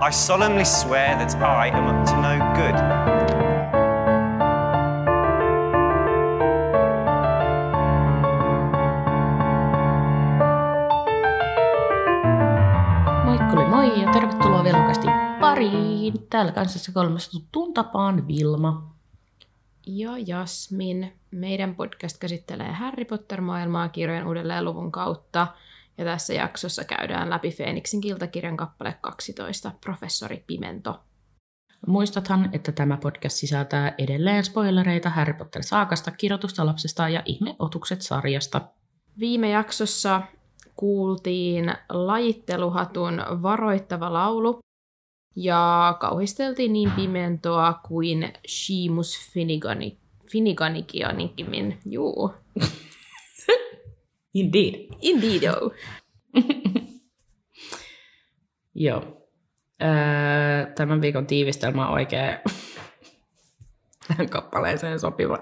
I solemnly swear that I am up to no good. Moikkuli moi ja tervetuloa velokasti pariin. Täällä kanssassa kolmesta tuttuun tapaan Vilma. ja Jasmin. Meidän podcast käsittelee Harry Potter-maailmaa kirjojen uudelleen luvun kautta. Ja tässä jaksossa käydään läpi Feeniksin kiltakirjan kappale 12, Professori Pimento. Muistathan, että tämä podcast sisältää edelleen spoilereita Harry Potter-saakasta, kirjoitusta lapsesta ja ihmeotukset sarjasta. Viime jaksossa kuultiin lajitteluhatun varoittava laulu ja kauhisteltiin niin Pimentoa kuin Seamus Finnegani, Finneganikianikin. Juu. Indeed. Indeedo. Joo. Öö, tämän viikon tiivistelmä on oikein tähän kappaleeseen sopiva.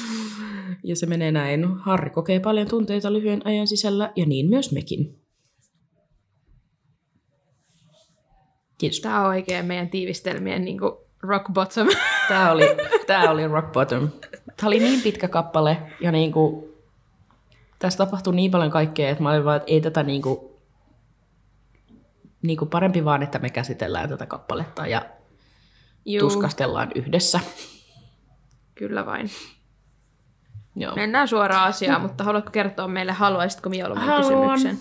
ja se menee näin. Harri kokee paljon tunteita lyhyen ajan sisällä ja niin myös mekin. Kiitos. Tämä on oikein meidän tiivistelmien niin kuin rock bottom. Tämä oli, tämä oli rock bottom. Tämä oli niin pitkä kappale ja niin kuin, tässä tapahtui niin paljon kaikkea, että mä olin vaan, että ei tätä niin kuin, niin kuin parempi vaan, että me käsitellään tätä kappaletta ja Juu, tuskastellaan yhdessä. kyllä vain. Joo. Mennään suoraan asiaan, mutta haluatko kertoa meille, haluaisitko mieluummin Haluan. kysymyksen?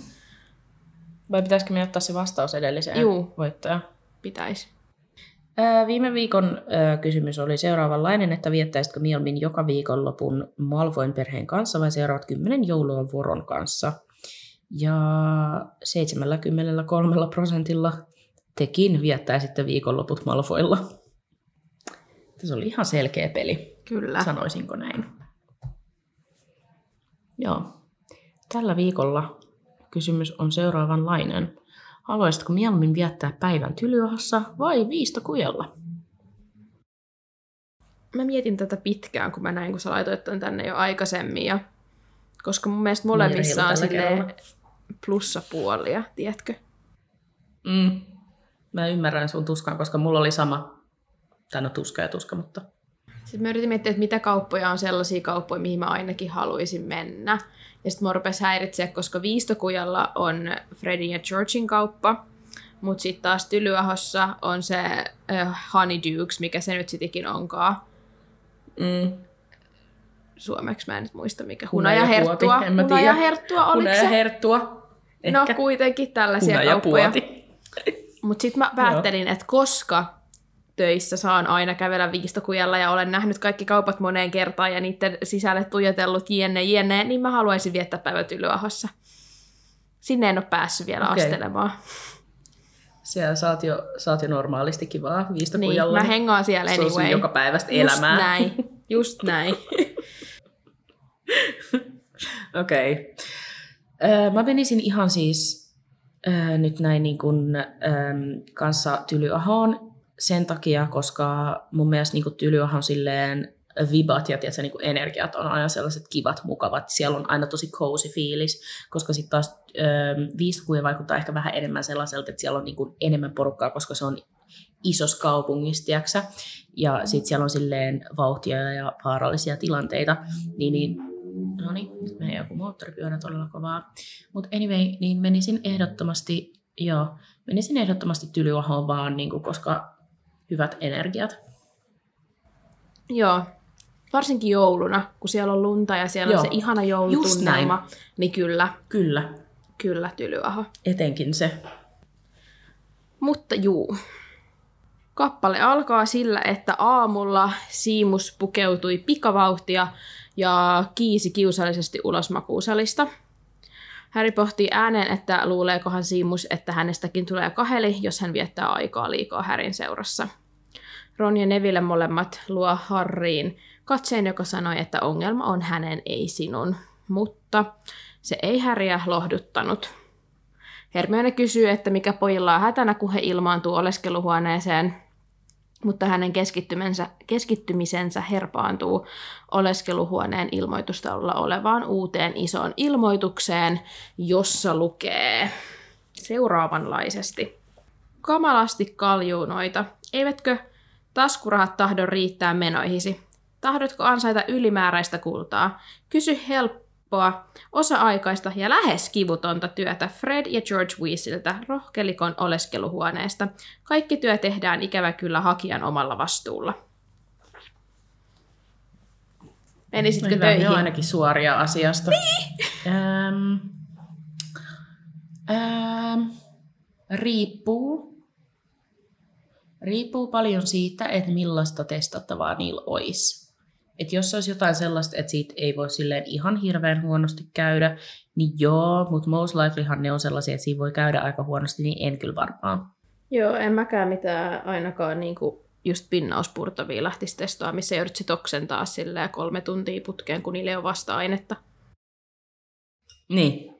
Vai pitäisikö me ottaa se vastaus edelliseen Juu. voittajaan? Pitäisi. Viime viikon kysymys oli seuraavanlainen, että viettäisitkö mieluummin joka viikonlopun Malvoin perheen kanssa vai seuraavat kymmenen joulua vuoron kanssa? Ja 73 prosentilla tekin viettäisitte viikonloput Malfoilla. Se oli ihan selkeä peli, Kyllä. sanoisinko näin. Joo. Tällä viikolla kysymys on seuraavanlainen. Haluaisitko mieluummin viettää päivän Tylyahassa vai Viistokujalla? Mä mietin tätä pitkään, kun mä näin, kun sä laitoit tän tänne jo aikaisemmin. Ja... Koska mun mielestä molemmissa on silleen plussapuolia, tiedätkö? Mm. Mä ymmärrän sun tuskan, koska mulla oli sama, tai no tuska ja tuska, mutta Sitten mä yritin miettiä, että mitä kauppoja on sellaisia kauppoja, mihin mä ainakin haluaisin mennä. Ja sitten mä rupesi häiritseä, koska Viistokujalla on Fredin ja Georgin kauppa, mutta sitten taas Tylyahossa on se äh, Honeydukes, mikä se nyt sitikin onkaan. mm. Suomeksi mä en nyt muista mikä. Hunajaherttua. Hunajaherttua, oliko Hunaja se? herttua. No kuitenkin tällaisia kauppoja. Hunajapuoti. Mutta sitten mä päättelin, että koska töissä saan aina kävellä viistokujalla ja olen nähnyt kaikki kaupat moneen kertaan ja niiden sisälle tuijotellut jenne jenne, niin mä haluaisin viettää päivät Ylyahossa. Sinne en ole päässyt vielä okay. astelemaan. Siellä saat jo, saat jo normaalisti kivaa Niin, viistokujalla. mä hengaan siellä Se on anyway. joka päivästä Just elämää. näin, just näin. Okei. Okay. Öö, mä menisin ihan siis öö, nyt näin niin kuin, öö, kanssa Tylyahoon sen takia, koska mun mielestä niin Tylyahon silleen vibat ja tiedätkö, niin energiat on aina sellaiset kivat, mukavat. Siellä on aina tosi cozy fiilis, koska sitten taas öö, viistokuja vaikuttaa ehkä vähän enemmän sellaiselta, että siellä on niin kuin enemmän porukkaa, koska se on isos kaupungissa, ja sitten siellä on silleen vauhtia ja vaarallisia tilanteita, niin, niin no niin, nyt menee joku moottoripyörä todella kovaa. Mutta anyway, niin menisin ehdottomasti, joo, menisin ehdottomasti Tylyahoon vaan, niin kuin, koska hyvät energiat. Joo, varsinkin jouluna, kun siellä on lunta ja siellä Joo. on se ihana joulutunnelma, niin kyllä, Kyllä, kyllä Tylyaho. etenkin se. Mutta juu. Kappale alkaa sillä, että aamulla Siimus pukeutui pikavauhtia ja kiisi kiusallisesti ulos makuusalista. Harry pohtii ääneen, että luuleekohan Siimus, että hänestäkin tulee kaheli, jos hän viettää aikaa liikaa Härin seurassa. Ron ja Neville molemmat luo Harriin katseen, joka sanoi, että ongelma on hänen, ei sinun. Mutta se ei Häriä lohduttanut. Hermione kysyy, että mikä pojilla on hätänä, kun he ilmaantuu oleskeluhuoneeseen, mutta hänen keskittymisensä, keskittymisensä herpaantuu oleskeluhuoneen ilmoitustaululla olevaan uuteen isoon ilmoitukseen, jossa lukee seuraavanlaisesti. kamalasti kaljuunoita. Eivätkö taskurahat tahdo riittää menoihisi? Tahdotko ansaita ylimääräistä kultaa? Kysy helppoa, osa-aikaista ja lähes kivutonta työtä Fred ja George Weasliltä rohkelikon oleskeluhuoneesta. Kaikki työ tehdään ikävä kyllä hakijan omalla vastuulla. Menisitkö Hyvä, ne töihin? on ainakin suoria asiasta. Niin. Ähm, ähm, riippuu. Riippuu paljon siitä, että millaista testattavaa niillä olisi. Et jos olisi jotain sellaista, että siitä ei voi silleen ihan hirveän huonosti käydä, niin joo, mutta most likelyhan ne on sellaisia, että siinä voi käydä aika huonosti, niin en kyllä varmaan. Joo, en mäkään mitään ainakaan niinku just pinnauspurtavia lähtisi testaa, missä sit oksentaa silleen kolme tuntia putkeen, kun niille on vasta-ainetta. Niin.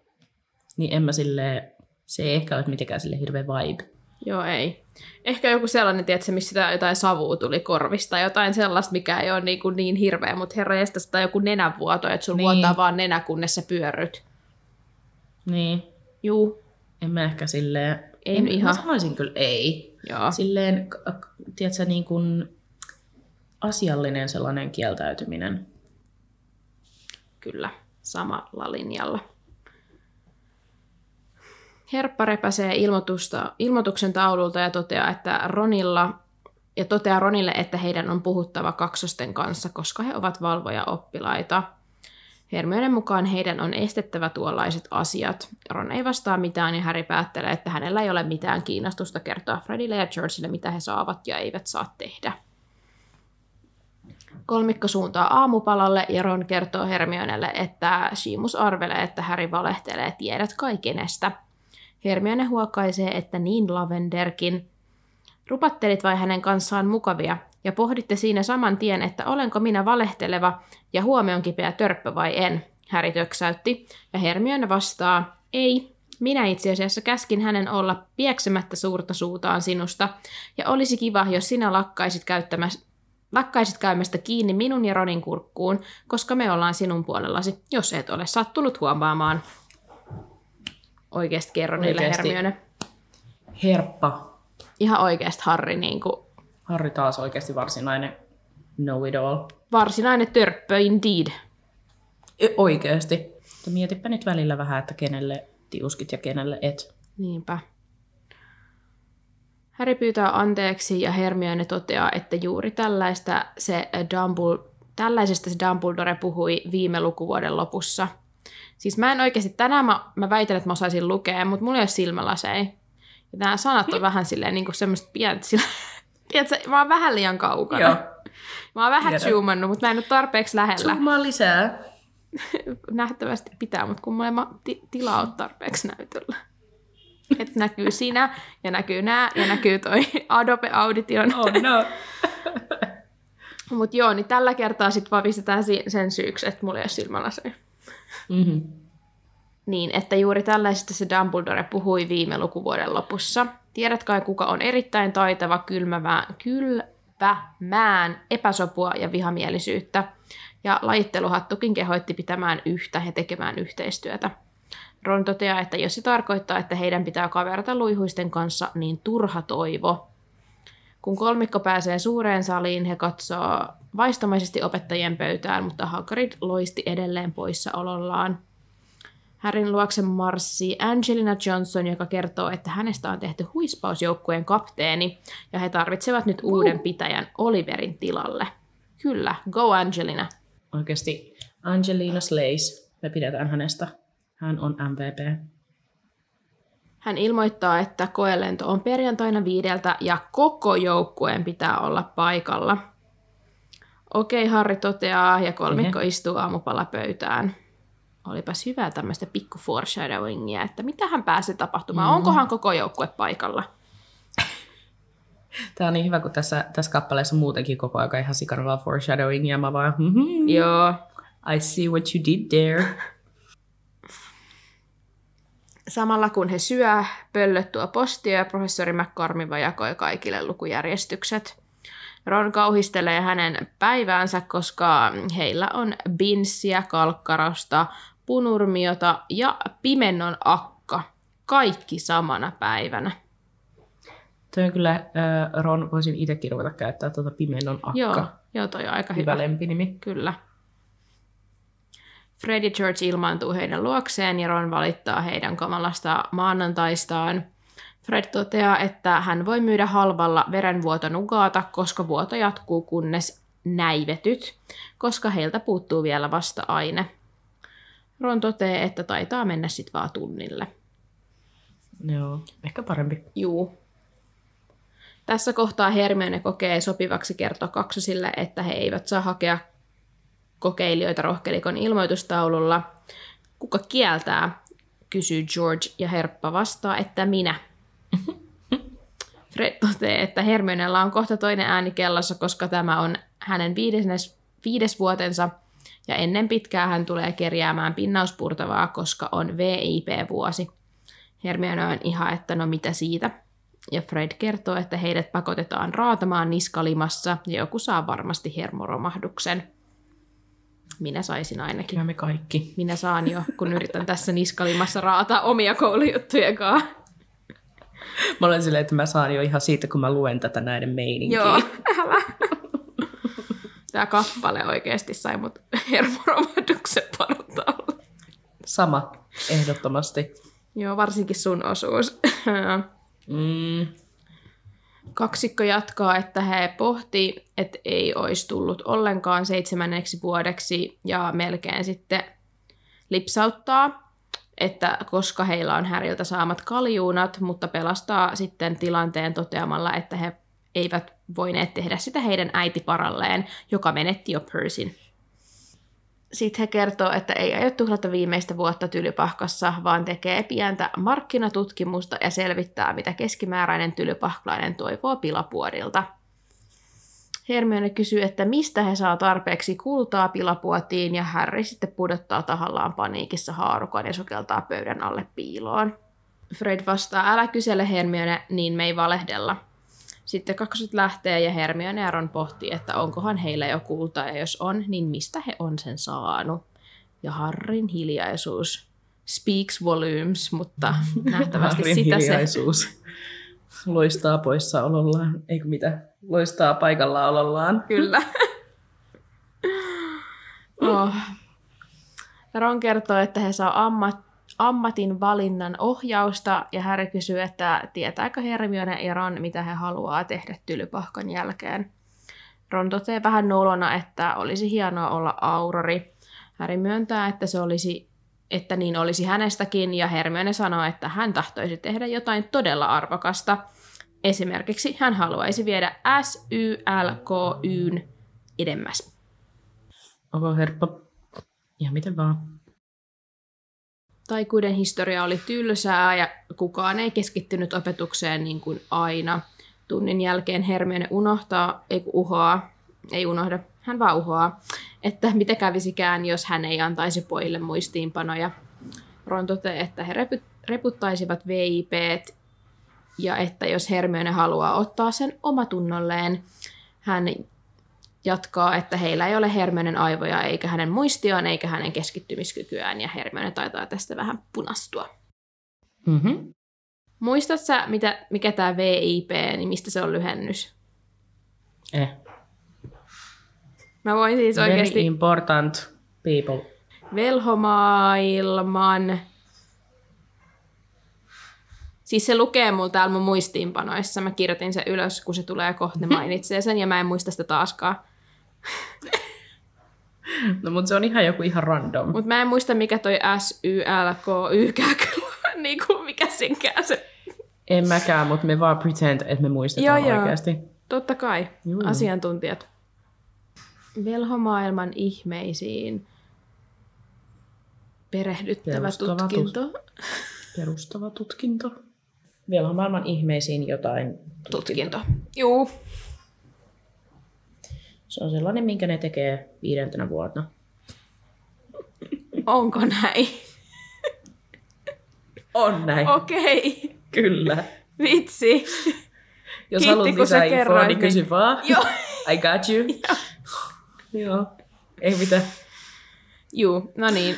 Niin en mä silleen, se ei ehkä ole mitenkään sille hirveä vibe. Joo, ei. Ehkä joku sellainen, tiedätkö, missä sitä jotain savua tuli korvista, jotain sellaista, mikä ei ole niin, kuin niin hirveä, mutta herra jästä tai joku nenänvuoto, että sun Niin. vuotaa vaan nenä, kunnes sä pyörryt. Niin. Juu, En mä ehkä silleen... Ei en, ihan. Mä sanoisin kyllä ei. joo. Silleen, tiedätkö, niin kuin asiallinen sellainen kieltäytyminen. Kyllä, samalla linjalla. Herppa repäsee ilmoitusta, ilmoituksen taululta ja toteaa, että Ronilla ja toteaa Ronille, että heidän on puhuttava kaksosten kanssa, koska he ovat valvoja oppilaita. Hermionen mukaan heidän on estettävä tuollaiset asiat. Ron ei vastaa mitään ja Harry päättelee, että hänellä ei ole mitään kiinnostusta kertoa Fredille ja Georgeille, mitä he saavat ja eivät saa tehdä. Kolmikko suuntaa aamupalalle ja Ron kertoo Hermionelle, että Seamus arvelee, että Harry valehtelee tiedät kaikenestä. Hermione huokaisee, että niin Lavenderkin. Rupattelit vai hänen kanssaan mukavia ja pohditte siinä saman tien, että olenko minä valehteleva ja huomion kipeä törppö vai en. Harry töksäytti ja Hermione vastaa, ei, minä itse asiassa käskin hänen olla pieksemättä suurta suutaan sinusta, ja olisi kiva, jos sinä lakkaisit käyttämästä lakkaisit käymästä kiinni minun ja Ronin kurkkuun, koska me ollaan sinun puolellasi, jos et ole sattunut huomaamaan. Oikeasti kerro niille. Hermione. Herppa. Ihan oikeasti Harri, niin kuin Harri taas oikeasti varsinainen know it all. varsinainen törppö indeed. E- Oikeasti. Mietipä nyt välillä vähän, että kenelle tiuskit ja kenelle et. Niinpä. Harry pyytää anteeksi ja Hermione toteaa, että juuri tällaista se Dumbledore, tällaisesta se Dumbledore puhui viime lukuvuoden lopussa. Siis mä en oikeasti, tänään mä, mä väitän, että mä osaisin lukea, mutta mulla ei ole silmälaseja. Ja nämä sanat on vähän silleen niin kuin semmoista pientä, sillä... Tiedätkö, mä oon vähän liian kaukana. Joo. Mä oon vähän Tiedän. zoomannut, mutta mä en ole tarpeeksi lähellä. Zoomaa lisää. Nähtävästi pitää, mutta kun mulla ei tilaa ole tarpeeksi näytöllä. Että näkyy sinä, ja näkyy nää, ja näkyy toi Adobe Audition. Oh no. Mutta joo, niin tällä kertaa sitten vaan pistetään sen syyksi, että mulla ei ole silmälaseja. Mm-hmm. Niin, että juuri tällaisesta se Dumbledore puhui viime lukuvuoden lopussa. Tiedät kai, kuka on erittäin taitava kylmävää, kylvämään epäsopua ja vihamielisyyttä. Ja lajitteluhattukin kehoitti pitämään yhtä ja tekemään yhteistyötä. Ron toteaa, että jos se tarkoittaa, että heidän pitää kaverata luihuisten kanssa, niin turha toivo. Kun kolmikko pääsee suureen saliin, he katsoo vaistomaisesti opettajien pöytään, mutta Hagrid loisti edelleen poissaolollaan. Härin luokse marssii Angelina Johnson, joka kertoo, että hänestä on tehty huispausjoukkueen kapteeni, ja he tarvitsevat nyt uuden pitäjän Oliverin tilalle. Kyllä, go Angelina. Oikeasti Angelina Slays. Me pidetään hänestä. Hän on MVP. Hän ilmoittaa, että koelento on perjantaina viideltä ja koko joukkueen pitää olla paikalla. Okei, Harri toteaa ja kolmikko istuu aamupalapöytään. Olipas hyvää tämmöistä pikku foreshadowingia, että mitä hän pääsee tapahtumaan. Mm. Onkohan koko joukkue paikalla? Tämä on niin hyvä, kun tässä, tässä kappaleessa muutenkin koko aika ihan sikarvaa foreshadowing, ja mä vaan, mm-hmm, Joo. I see what you did there. Samalla kun he syö, pöllöt tuo postia ja professori McCormiva jakoi kaikille lukujärjestykset. Ron kauhistelee hänen päiväänsä, koska heillä on binssiä, kalkkarosta, punurmiota ja pimennon akka. Kaikki samana päivänä. Toi on kyllä, äh, Ron, voisin itsekin ruveta käyttää tuota pimennon akka. Joo, joo, toi on aika Hyvä hyvä. lempinimi. Kyllä. Fred ja George ilmaantuu heidän luokseen ja Ron valittaa heidän kamalasta maanantaistaan. Fred toteaa, että hän voi myydä halvalla verenvuotonugaata, koska vuoto jatkuu kunnes näivetyt, koska heiltä puuttuu vielä vasta-aine. Ron toteaa, että taitaa mennä sit vaan tunnille. Joo, ehkä parempi. Juu. Tässä kohtaa Hermione kokee sopivaksi kertoa kaksosille, että he eivät saa hakea kokeilijoita rohkelikon ilmoitustaululla. Kuka kieltää? kysyy George ja Herppa vastaa, että minä. Fred toteaa, että Hermionella on kohta toinen ääni kellossa, koska tämä on hänen viides, viides vuotensa ja ennen pitkää hän tulee kerjäämään pinnauspurtavaa, koska on VIP-vuosi. Hermione on ihan, että no mitä siitä. Ja Fred kertoo, että heidät pakotetaan raatamaan niskalimassa ja joku saa varmasti hermoromahduksen. Minä saisin ainakin. Ja me kaikki. Minä saan jo, kun yritän tässä niskalimassa raataa omia koulujuttuja kanssa. Mä olen silleen, että mä saan jo ihan siitä, kun mä luen tätä näiden meininkiä. Joo, älä. Tämä kappale oikeasti sai mut hermoromahduksen parotaalle. Sama, ehdottomasti. Joo, varsinkin sun osuus. Mm, Kaksikko jatkaa, että he pohti, että ei olisi tullut ollenkaan seitsemänneksi vuodeksi ja melkein sitten lipsauttaa, että koska heillä on Häriltä saamat kaljuunat, mutta pelastaa sitten tilanteen toteamalla, että he eivät voineet tehdä sitä heidän äitiparalleen, joka menetti jo Persin. Sitten he kertoo, että ei aio tuhlata viimeistä vuotta tylypahkassa, vaan tekee pientä markkinatutkimusta ja selvittää, mitä keskimääräinen tylypahklainen toivoo pilapuodilta. Hermione kysyy, että mistä he saa tarpeeksi kultaa pilapuotiin, ja Harry sitten pudottaa tahallaan paniikissa haarukan ja sukeltaa pöydän alle piiloon. Fred vastaa, älä kysele Hermione, niin me ei valehdella. Sitten kaksoset lähtee ja Hermione ja Ron pohtii, että onkohan heillä jo kultaa ja jos on, niin mistä he on sen saanut. Ja Harrin hiljaisuus speaks volumes, mutta nähtävästi Harrin sitä se... hiljaisuus. Loistaa poissaolollaan, eikö mitä? Loistaa paikallaolollaan. Kyllä. oh. Ron kertoo, että he saa ammat, ammatin valinnan ohjausta ja Harry kysyy, että tietääkö Hermione ja Ron, mitä he haluaa tehdä tylypahkan jälkeen. Ron toteaa vähän nolona, että olisi hienoa olla aurori. Harry myöntää, että se olisi että niin olisi hänestäkin, ja Hermione sanoo, että hän tahtoisi tehdä jotain todella arvokasta. Esimerkiksi hän haluaisi viedä SYLKYn edemmäs. Onko herppa? Ja miten vaan. Taikuuden historia oli tylsää ja kukaan ei keskittynyt opetukseen niin kuin aina. Tunnin jälkeen Hermione unohtaa, ei uhoaa, ei unohda, hän vaan uhoaa, että mitä kävisikään, jos hän ei antaisi pojille muistiinpanoja. Ron toteaa, että he reput, reputtaisivat VIP ja että jos Hermione haluaa ottaa sen omatunnolleen, hän jatkaa, että heillä ei ole Hermionen aivoja eikä hänen muistiaan eikä hänen keskittymiskykyään ja Hermione taitaa tästä vähän punastua. Mm-hmm. Muistatko sä, mitä, mikä tämä VIP, niin mistä se on lyhennys? Eh. Mä voin siis Very oikeasti important people. velhomaailman... Siis se lukee mulla täällä mun muistiinpanoissa. Mä kirjoitin sen ylös, kun se tulee kohta, mainitsee sen, ja mä en muista sitä taaskaan. No mutta se on ihan joku ihan random. Mutta mä en muista, mikä toi S, Y, L, K, Y, niin kuin mikä senkään se. En mäkään, mutta me vaan pretend, että me muistetaan Joo, joo. oikeasti. Totta kai, Juu. asiantuntijat. Velhomaailman ihmeisiin perehdyttävä Perustava tutkinto. Perustava tutkinto. Vielä on maailman ihmeisiin jotain Tutkinto. Juu. Se on sellainen, minkä ne tekee viidentenä vuonna. Onko näin? On näin. Okei. Kyllä. Vitsi. Jos Kiitti, haluat lisää infoa, kerroit, niin niin- kysy vaan. Joo. I got you. Joo. Ei mitään. Juu, no niin.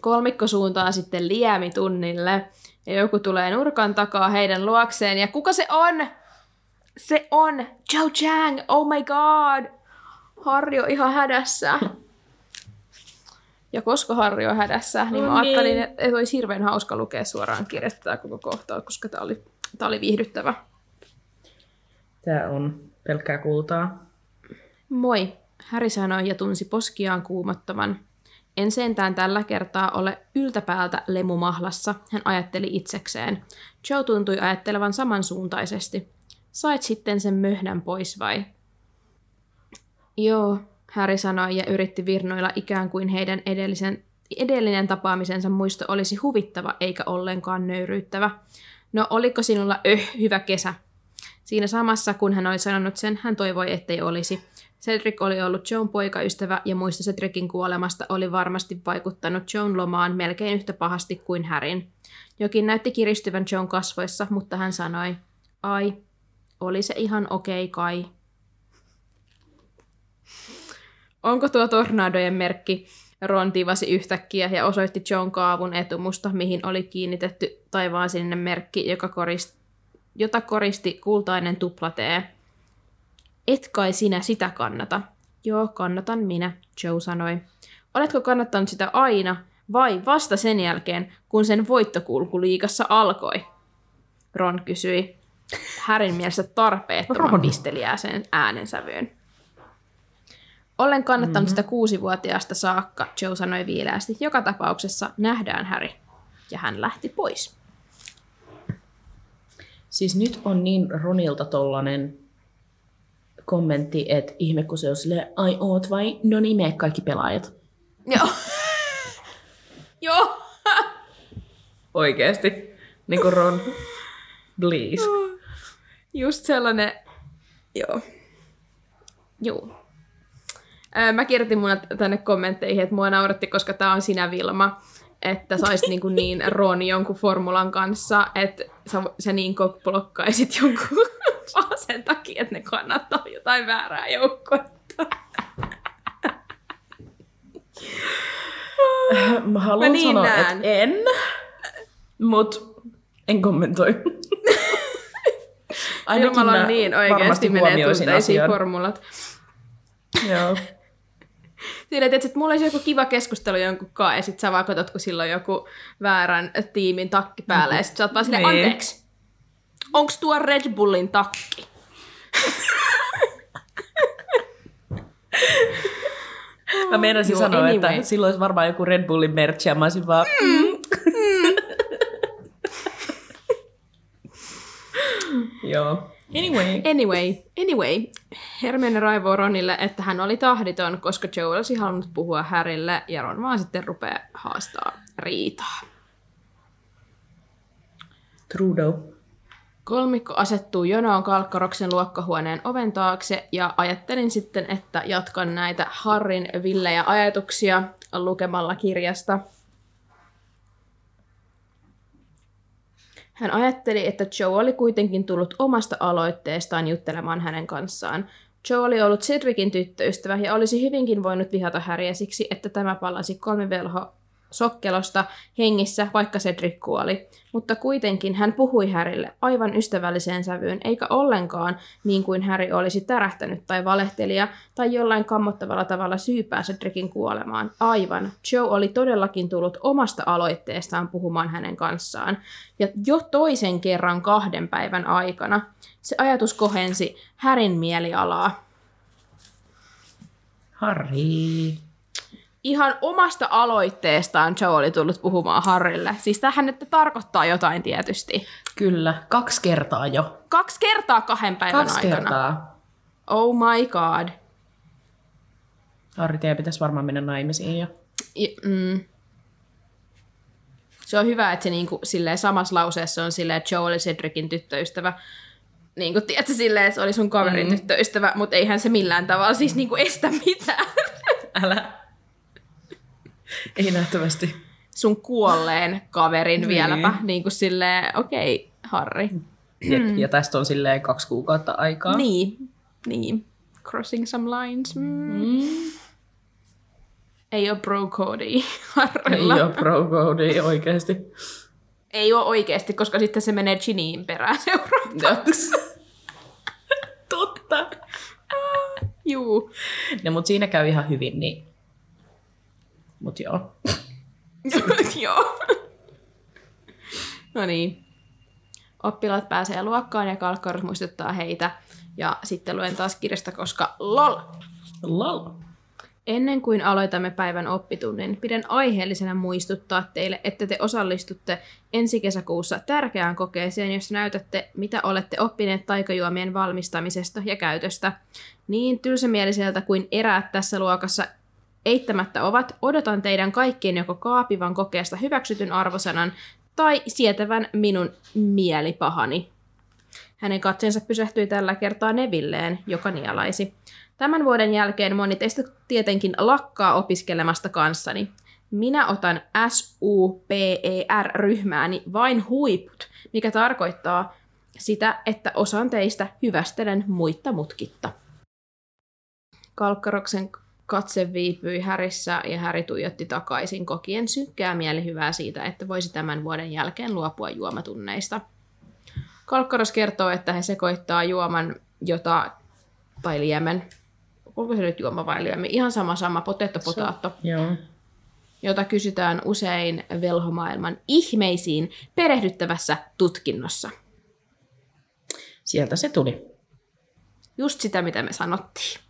Kolmikko suuntaa sitten liemitunnille Ja joku tulee nurkan takaa heidän luokseen. Ja kuka se on? Se on Joe Chang. Oh my god. Harri on ihan hädässä. Ja koska Harri on hädässä, niin mä No niin. ajattelin, että olisi hirveän hauska lukea suoraan kirjasta tämä koko kohtaus, koska tämä oli, tämä oli viihdyttävä. Tää on pelkkää kultaa. Moi, Häri sanoi ja tunsi poskiaan kuumottavan. En sentään tällä kertaa ole yltäpäältä lemumahlassa, hän ajatteli itsekseen. Joe tuntui ajattelevan samansuuntaisesti. Sait sitten sen möhnän pois vai? Joo, Häri sanoi ja yritti virnoilla ikään kuin heidän edellisen, edellinen tapaamisensa muisto olisi huvittava eikä ollenkaan nöyryyttävä. No, oliko sinulla öh, hyvä kesä? Siinä samassa, kun hän oli sanonut sen, hän toivoi, ettei olisi. Cedric oli ollut Joan poikaystävä ja muisto Cedricin kuolemasta oli varmasti vaikuttanut Joan lomaan melkein yhtä pahasti kuin Härin. Jokin näytti kiristyvän Joan kasvoissa, mutta hän sanoi, ai, oli se ihan okei okay kai. Onko tuo tornadojen merkki? Ron tivasi yhtäkkiä ja osoitti John kaavun etumusta, mihin oli kiinnitetty taivaan sinne merkki, joka koristi, jota koristi kultainen tuplatee. Et kai sinä sitä kannata. Joo, kannatan minä, Joe sanoi. Oletko kannattanut sitä aina vai vasta sen jälkeen, kun sen voittokulku liikassa alkoi? Ron kysyi. Härin mielestä tarpeettoman Ron. pisteliäisen äänensävyyn. Olen kannattanut mm-hmm. sitä kuusivuotiaasta saakka, Joe sanoi viileästi. Joka tapauksessa nähdään Häri. Ja hän lähti pois. Siis nyt on niin Ronilta tollanen kommentti, että ihme kun se on silleen, ai oot vai? No niin, me kaikki pelaajat. Joo. Joo. Oikeesti. Niin kuin Ron. Please. Just sellainen, joo. Joo. Mä kirjoitin mun tänne kommentteihin, että mua nauratti, koska tää on sinä Vilma, että saisit niin, kuin niin Ron jonkun formulan kanssa, että sä, sä niin blokkaisit jonkun vaan sen takia, että ne kannattaa jotain väärää joukkuetta. Mä haluan Mä niin sanoa, näen. että en, mut en kommentoi. Mä on niin oikeasti menee tunteisiin asian. formulat. Joo. Siinä, että, että mulla olisi joku kiva keskustelu jonkun kanssa, ja sit sä vaan katsot, kun sillä on joku väärän tiimin takki päällä, ja sit sä oot vaan silleen, Niin. anteeksi, onks tuo Red Bullin takki? Mä meinasin Joo, sanoa, anyway. että silloin olisi varmaan joku Red Bullin merch, ja mä olisin vaan... Mm. Joo. Anyway. Anyway, anyway, Hermione raivoo Ronille, että hän oli tahditon, koska Joe olisi halunnut puhua Härille, ja Ron vaan sitten rupeaa haastaa riitaa. Trudeau. Kolmikko asettuu jonoon Kalkkaroksen luokkahuoneen oven taakse ja ajattelin sitten, että jatkan näitä Harrin villejä ajatuksia lukemalla kirjasta. Hän ajatteli, että Joe oli kuitenkin tullut omasta aloitteestaan juttelemaan hänen kanssaan. Joe oli ollut Cedricin tyttöystävä ja olisi hyvinkin voinut vihata Häriä siksi, että tämä palasi kolmivelho sokkelosta hengissä, vaikka Cedric kuoli. Mutta kuitenkin hän puhui Härille aivan ystävälliseen sävyyn, eikä ollenkaan niin kuin Häri olisi tärähtänyt tai valehtelija tai jollain kammottavalla tavalla syypää Cedricin kuolemaan. Aivan. Joe oli todellakin tullut omasta aloitteestaan puhumaan hänen kanssaan. Ja jo toisen kerran kahden päivän aikana se ajatus kohensi Härin mielialaa. Harri. Ihan omasta aloitteestaan Joe oli tullut puhumaan Harrille. Siis tähän nyt tarkoittaa jotain tietysti. Kyllä, kaksi kertaa jo. Kaksi kertaa kahden päivän Kaksi aikana. kertaa. Oh my god. Harri, teidän pitäisi varmaan mennä naimisiin jo. I, mm. Se on hyvä, että se niinku, silleen, samassa lauseessa on silleen, että Joe oli Cedricin tyttöystävä. Niin kuin, tiedätkö, silleen, että se oli sun kaverin mm. tyttöystävä, mutta eihän se millään tavalla siis niinku estä mitään. Älä. Ei nähtävästi. sun kuolleen kaverin Niin. vieläpä. Niin kuin silleen, okei, okay, Harri. Jep, ja tästä on silleen kaksi kuukautta aikaa. Niin, niin. Crossing some lines. Mm. Mm. Ei ole bro cody Harrilla. Ei ole pro code oikeasti. Ei ole oikeasti, koska sitten se menee Giniin perään seuraavaksi. Totta. Juu. No, mutta siinä käy ihan hyvin, niin... Mut joo. Joo. no niin. Oppilaat pääsee luokkaan ja Kalkkarus muistuttaa heitä. Ja sitten luen taas kirjasta, koska lol. Lol. Ennen kuin aloitamme päivän oppitunnin, pidän aiheellisena muistuttaa teille, että te osallistutte ensi kesäkuussa tärkeään kokeeseen, jossa näytätte, mitä olette oppineet taikajuomien valmistamisesta ja käytöstä. Niin tylsämieliseltä kuin eräät tässä luokassa eittämättä ovat, odotan teidän kaikkien joko kaapivan kokeesta hyväksytyn arvosanan tai sietävän minun mielipahani. Hänen katseensa pysähtyi tällä kertaa Nevilleen, joka nialaisi. Tämän vuoden jälkeen moni teistä tietenkin lakkaa opiskelemasta kanssani. Minä otan SUPER-ryhmääni vain huiput, mikä tarkoittaa sitä, että osan teistä hyvästelen muitta mutkitta. Kalkkaroksen katse viipyi Härissä ja Häri tuijotti takaisin kokien synkkää mielihyvää siitä, että voisi tämän vuoden jälkeen luopua juomatunneista. Kalkkaros kertoo, että he sekoittaa juoman, jota, tai liemen, onko se nyt juoma vai liemi, ihan sama sama, potetto potaatto, Joo. jota kysytään usein velhomaailman ihmeisiin perehdyttävässä tutkinnossa. Sieltä se tuli. Just sitä, mitä me sanottiin.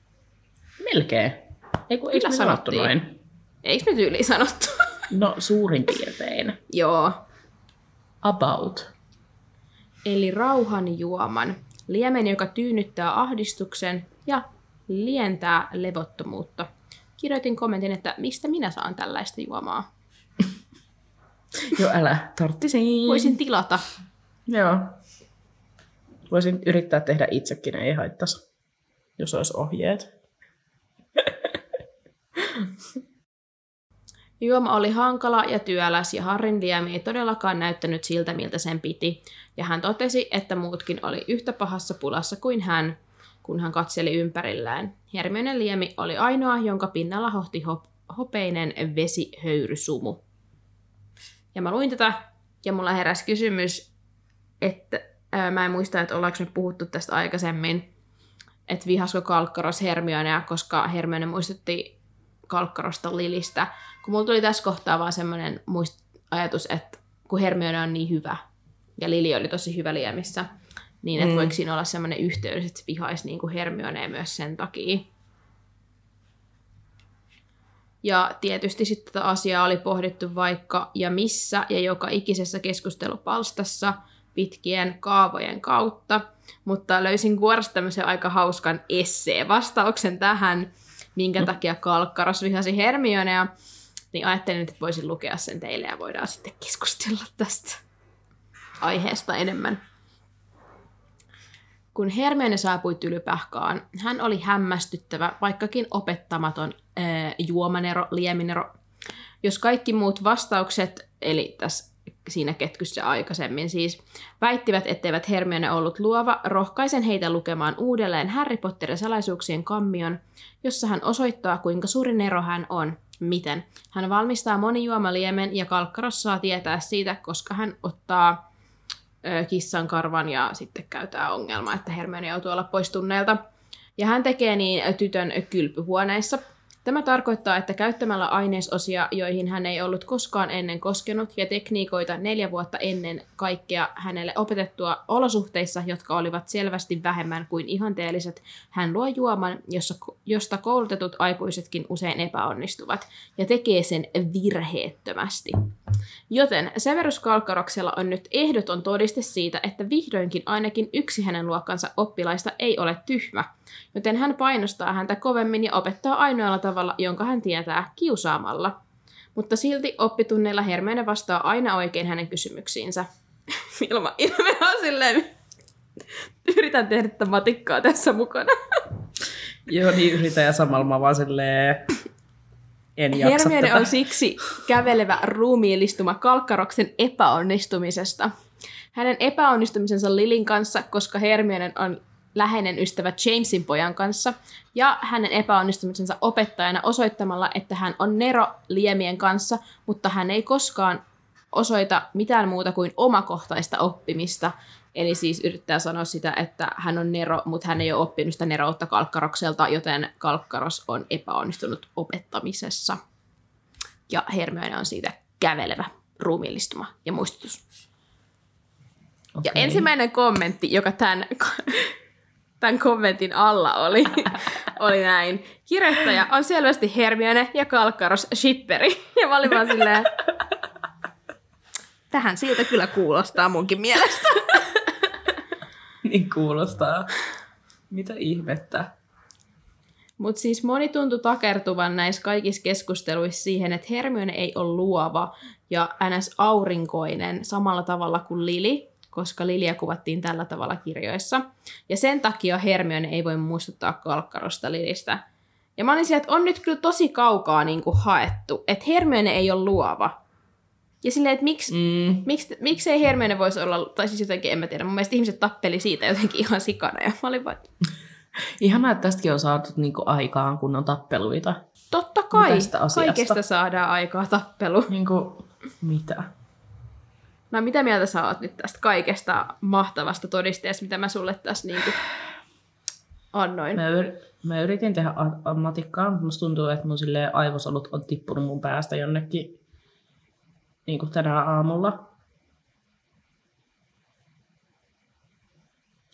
Melkein. Ei kun eikö Kyllä sanottu noin? Eikö me tyyliin sanottu? No suurin piirtein. Joo. About. Eli rauhan juoman. Liemen, joka tyynnyttää ahdistuksen ja lientää levottomuutta. Kirjoitin kommentin, että mistä minä saan tällaista juomaa. Joo, älä. Torttisiin. Voisin tilata. Joo. Voisin yrittää tehdä itsekin, ei haittaisi, jos olisi ohjeet. Juoma oli hankala ja työläs ja Harrin liemi ei todellakaan näyttänyt siltä, miltä sen piti. Ja hän totesi, että muutkin oli yhtä pahassa pulassa kuin hän, kun hän katseli ympärilleen. Hermione liemi oli ainoa, jonka pinnalla hohti hop- hopeinen vesihöyrysumu. Ja mä luin tätä, ja mulla heräsi kysymys, että ää, mä en muista, että ollaanko me puhuttu tästä aikaisemmin, että vihasko Kalkkaros Hermionea, koska Hermione muistutti Kalkkarosta Lilistä. Kun mulla tuli tässä kohtaa vaan semmoinen muist- ajatus, että kun Hermione on niin hyvä, ja Lili oli tosi hyvä liemissä, niin että Mm. voiko siinä olla semmoinen yhteys, että se vihaisi niin kuin Hermionea myös sen takia. Ja tietysti sitten tätä asiaa oli pohdittu vaikka ja missä ja joka ikisessä keskustelupalstassa pitkien kaavojen kautta, mutta löysin kuorasta tämmöisen aika hauskan essee-vastauksen tähän, minkä takia Kalkkaros vihasi Hermionea, niin ajattelin, että voisin lukea sen teille ja voidaan sitten keskustella tästä aiheesta enemmän. Kun Hermione saapui Tylypähkaan, hän oli hämmästyttävä, vaikkakin opettamaton ää, juomanero, lieminero. Jos kaikki muut vastaukset, eli tässä siinä ketkyssä aikaisemmin siis, väittivät, etteivät Hermione ollut luova, rohkaisen heitä lukemaan uudelleen Harry Potterin salaisuuksien kammion, jossa hän osoittaa, kuinka suuri nero hän on. Miten? Hän valmistaa monijuomaliemen ja Kalkkaros saa tietää siitä, koska hän ottaa ö, kissan karvan ja sitten käytää ongelma, että Hermione joutuu olla pois tunneilta. Ja hän tekee niin tytön kylpyhuoneissa. Tämä tarkoittaa, että käyttämällä ainesosia, joihin hän ei ollut koskaan ennen koskenut, ja tekniikoita neljä vuotta ennen kaikkea hänelle opetettua olosuhteissa, jotka olivat selvästi vähemmän kuin ihanteelliset, hän luo juoman, jossa, josta koulutetut aikuisetkin usein epäonnistuvat, ja tekee sen virheettömästi. Joten Severus Kalkkaroksella on nyt ehdoton todiste siitä, että vihdoinkin ainakin yksi hänen luokkansa oppilaista ei ole tyhmä, joten hän painostaa häntä kovemmin ja opettaa ainoalla tavalla, jonka hän tietää, kiusaamalla. Mutta silti oppitunneilla Hermione vastaa aina oikein hänen kysymyksiinsä. Ilma ilme on silleen, yritän tehdä tätä matikkaa tässä mukana. Joo, niin yritän ja samalla mä vaan silleen... En jaksa Hermione tätä. on siksi kävelevä ruumiillistuma Kalkkaroksen epäonnistumisesta. Hänen epäonnistumisensa Lilin kanssa, koska Hermione on läheinen ystävä Jamesin pojan kanssa, ja hänen epäonnistumisensa opettajana osoittamalla, että hän on Nero liemien kanssa, mutta hän ei koskaan osoita mitään muuta kuin omakohtaista oppimista. Eli siis yrittää sanoa sitä, että hän on Nero, mutta hän ei ole oppinut sitä Neroutta Kalkkarokselta, joten Kalkkaros on epäonnistunut opettamisessa. Ja Hermione on siitä kävelevä ruumiillistuma ja muistutus. Okay. Ja ensimmäinen kommentti, joka tämän, tämän kommentin alla oli, oli näin. Kirjoittaja on selvästi Hermione ja Kalkkaros shipperi. Ja mä olin vaan silleen, tähän siitä kyllä kuulostaa munkin mielestä. niin kuulostaa. Mitä ihmettä? Mutta siis moni tuntui takertuvan näissä kaikissa keskusteluissa siihen, että Hermione ei ole luova ja ns. aurinkoinen samalla tavalla kuin Lili, koska Lilia kuvattiin tällä tavalla kirjoissa. Ja sen takia Hermione ei voi muistuttaa Kalkkarosta Lilistä. Ja mä olin siellä, että on nyt kyllä tosi kaukaa niin kuin haettu, että Hermione ei ole luova. Ja silleen, että miksi, mm. miksi, miksi ei Hermione voisi olla, tai siis jotenkin, en mä tiedä, mun mielestä ihmiset tappeli siitä jotenkin ihan sikana, ja mä olin vaan... Ihan että tästäkin on saatu niinku aikaan kunnon tappeluita. Totta kai, kaikesta saadaan aikaa tappelu. Niinku, mitä? No mitä mieltä sä oot nyt tästä kaikesta mahtavasta todisteesta, mitä mä sulle tässä niinku annoin? Mä, yr- mä yritin tehdä ammatikkaa, mutta musta tuntuu, että mun aivosolut on tippunut mun päästä jonnekin niin kuin tänä aamulla.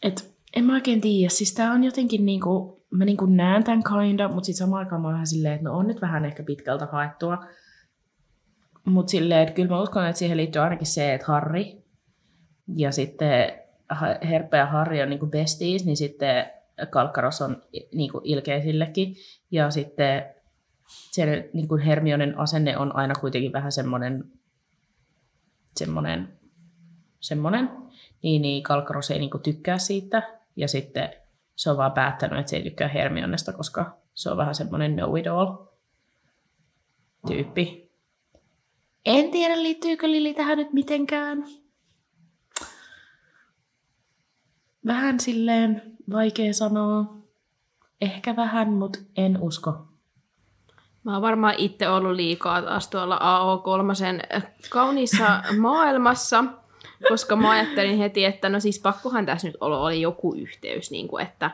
Et en mä oikein tiedä, siis tää on jotenkin niinku, mä niinku näen tämän kinda, mutta sitten samaan aikaan mä vähän silleen, että no on nyt vähän ehkä pitkältä haettua. Mutta silleen, että kyllä mä uskon, että siihen liittyy ainakin se, että Harri ja sitten Herpä ja Harri on niinku besties, niin sitten Kalkkaros on niinku ilkeä sillekin. Ja sitten se niinku Hermionen asenne on aina kuitenkin vähän semmoinen semmoinen, semmoinen niin, niin Kalkkaros ei niinku tykkää siitä. Ja sitten se on vaan päättänyt, että se ei tykkää Hermionesta, koska se on vähän semmoinen know-it-all tyyppi. En tiedä, liittyykö Lili tähän nyt mitenkään. Vähän silleen vaikea sanoa. Ehkä vähän, mutta en usko. Mä oon varmaan itse ollut liikaa taas tuolla AO3 kauniissa maailmassa, koska mä ajattelin heti, että no siis pakkohan tässä nyt oli joku yhteys, niin kuin että,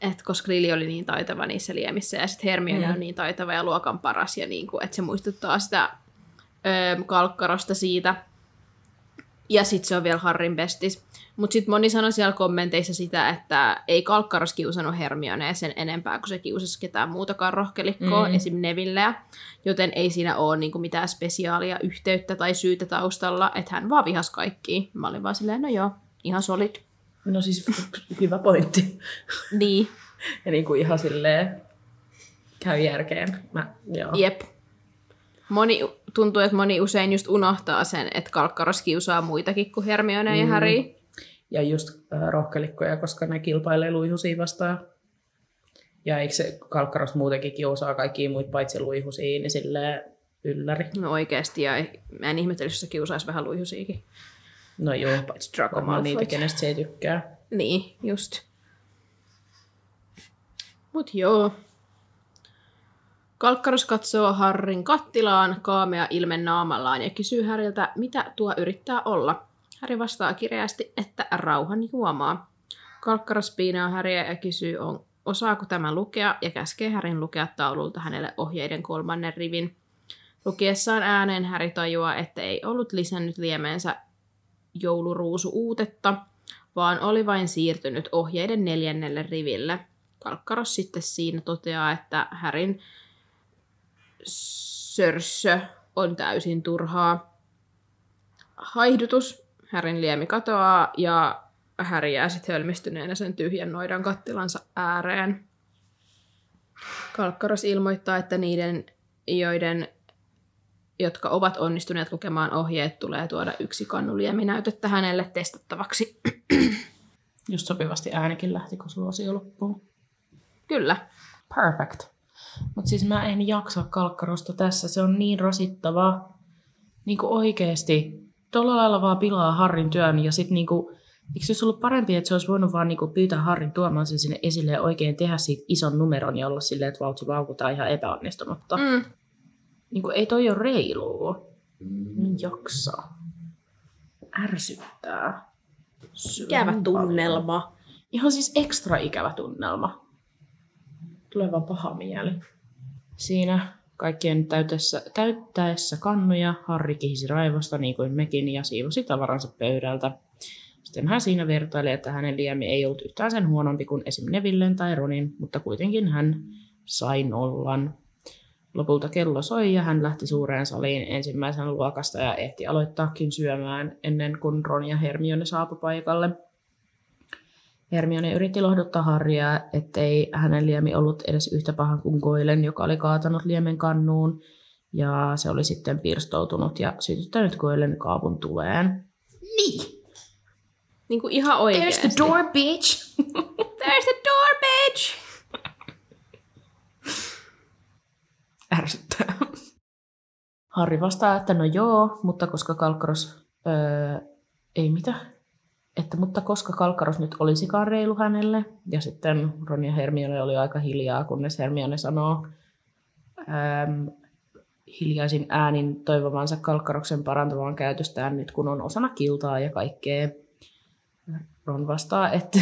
että koska Lili oli niin taitava niissä liemissä ja sitten Hermione mm. on niin taitava ja luokan paras ja niin kuin, että se muistuttaa sitä kalkkarosta siitä. Ja sitten se on vielä Harrin bestis. Mutta sitten moni sanoi siellä kommenteissa sitä, että ei Kalkkaros kiusannut Hermionea sen enempää kuin se kiusasi ketään muutakaan rohkelikkoa, mm. esim. Nevilleä. Joten ei siinä ole niinku mitään spesiaalia yhteyttä tai syytä taustalla, että hän vaan vihas kaikki. Mä olin vaan silleen, no joo, ihan solid. No siis hyvä pointti. niin. ja niin kuin ihan silleen käy järkeen. Mä, joo. Jep. Moni, tuntuu, että moni usein just unohtaa sen, että Kalkkaros kiusaa muitakin kuin Hermione mm. ja Harry ja just äh, rohkelikkoja, koska ne kilpailee luihusia vastaan. Ja eikö se kalkkaros muutenkin kiusaa kaikkia muita paitsi luihusia, niin silleen ylläri. No oikeasti, ja mä en ihmettele, jos se kiusaisi vähän luihusiakin. No joo, paitsi Draco Malfoy. niitä, kenestä se ei tykkää. Niin, just. Mut joo. Kalkkaros katsoo Harrin kattilaan kaamea ilmen naamallaan ja kysyy Häriltä, mitä tuo yrittää olla. Häri vastaa kireästi, että rauhan juomaa. Kalkkaras piinaa Häriä ja kysyy, on, osaako tämä lukea, ja käskee Härin lukea taululta hänelle ohjeiden kolmannen rivin. Lukiessaan ääneen Häri tajuaa, että ei ollut lisännyt liemeensä jouluruusu uutetta, vaan oli vain siirtynyt ohjeiden neljännelle riville. Kalkkaros sitten siinä toteaa, että Härin sörssö on täysin turhaa. Haihdutus Härin liemi katoaa ja Häri jää sitten hölmistyneenä sen tyhjän noidan kattilansa ääreen. Kalkkaros ilmoittaa, että niiden, joiden, jotka ovat onnistuneet lukemaan ohjeet, tulee tuoda yksi kannulieminäytettä hänelle testattavaksi. Just sopivasti äänikin lähti, kun suosio loppuu. Kyllä. Perfect. Mutta siis mä en jaksa kalkkarosta tässä. Se on niin rasittavaa. Niin kuin oikeesti tuolla lailla vaan pilaa Harrin työn ja sitten niinku, eikö se olisi ollut parempi, että se olisi voinut vaan niinku pyytää Harrin tuomaan sen sinne esille ja oikein tehdä siitä ison numeron ja olla silleen, että vautsi vaukutaan ihan epäonnistunutta. Mm. Niinku, ei toi ole reilua. jaksa. Ärsyttää. Ikävä Syvän tunnelma. Ihan siis ekstra ikävä tunnelma. Tulee vaan paha mieli. Siinä kaikkien täytessä, täyttäessä kannuja Harri kihisi raivosta niin kuin mekin ja siivosi tavaransa pöydältä. Sitten hän siinä vertaili, että hänen liemi ei ollut yhtään sen huonompi kuin esim. Nevillen tai Ronin, mutta kuitenkin hän sai nollan. Lopulta kello soi ja hän lähti suureen saliin ensimmäisen luokasta ja ehti aloittaakin syömään ennen kuin Ron ja Hermione saapu paikalle. Hermione yritti lohduttaa Harrya, ettei hänen liemi ollut edes yhtä paha kuin Goilen, joka oli kaatanut liemen kannuun, ja se oli sitten pirstoutunut ja sytyttänyt Goilen kaapun tuleen. Niin! Niin kuin ihan oikeasti. There's the door, bitch! There's the door, bitch! Ärsyttää. Harri vastaa, että no joo, mutta koska Kalkkaros... Öö, ei mitä? Että mutta koska Kalkkaros nyt olisikaan reilu hänelle. Ja sitten Ron ja Hermione oli aika hiljaa, kunnes Hermione sanoo äm, hiljaisin äänin toivomansa Kalkkaroksen parantamaan käytöstään nyt, kun on osana kiltaa ja kaikkea. Ron vastaa, että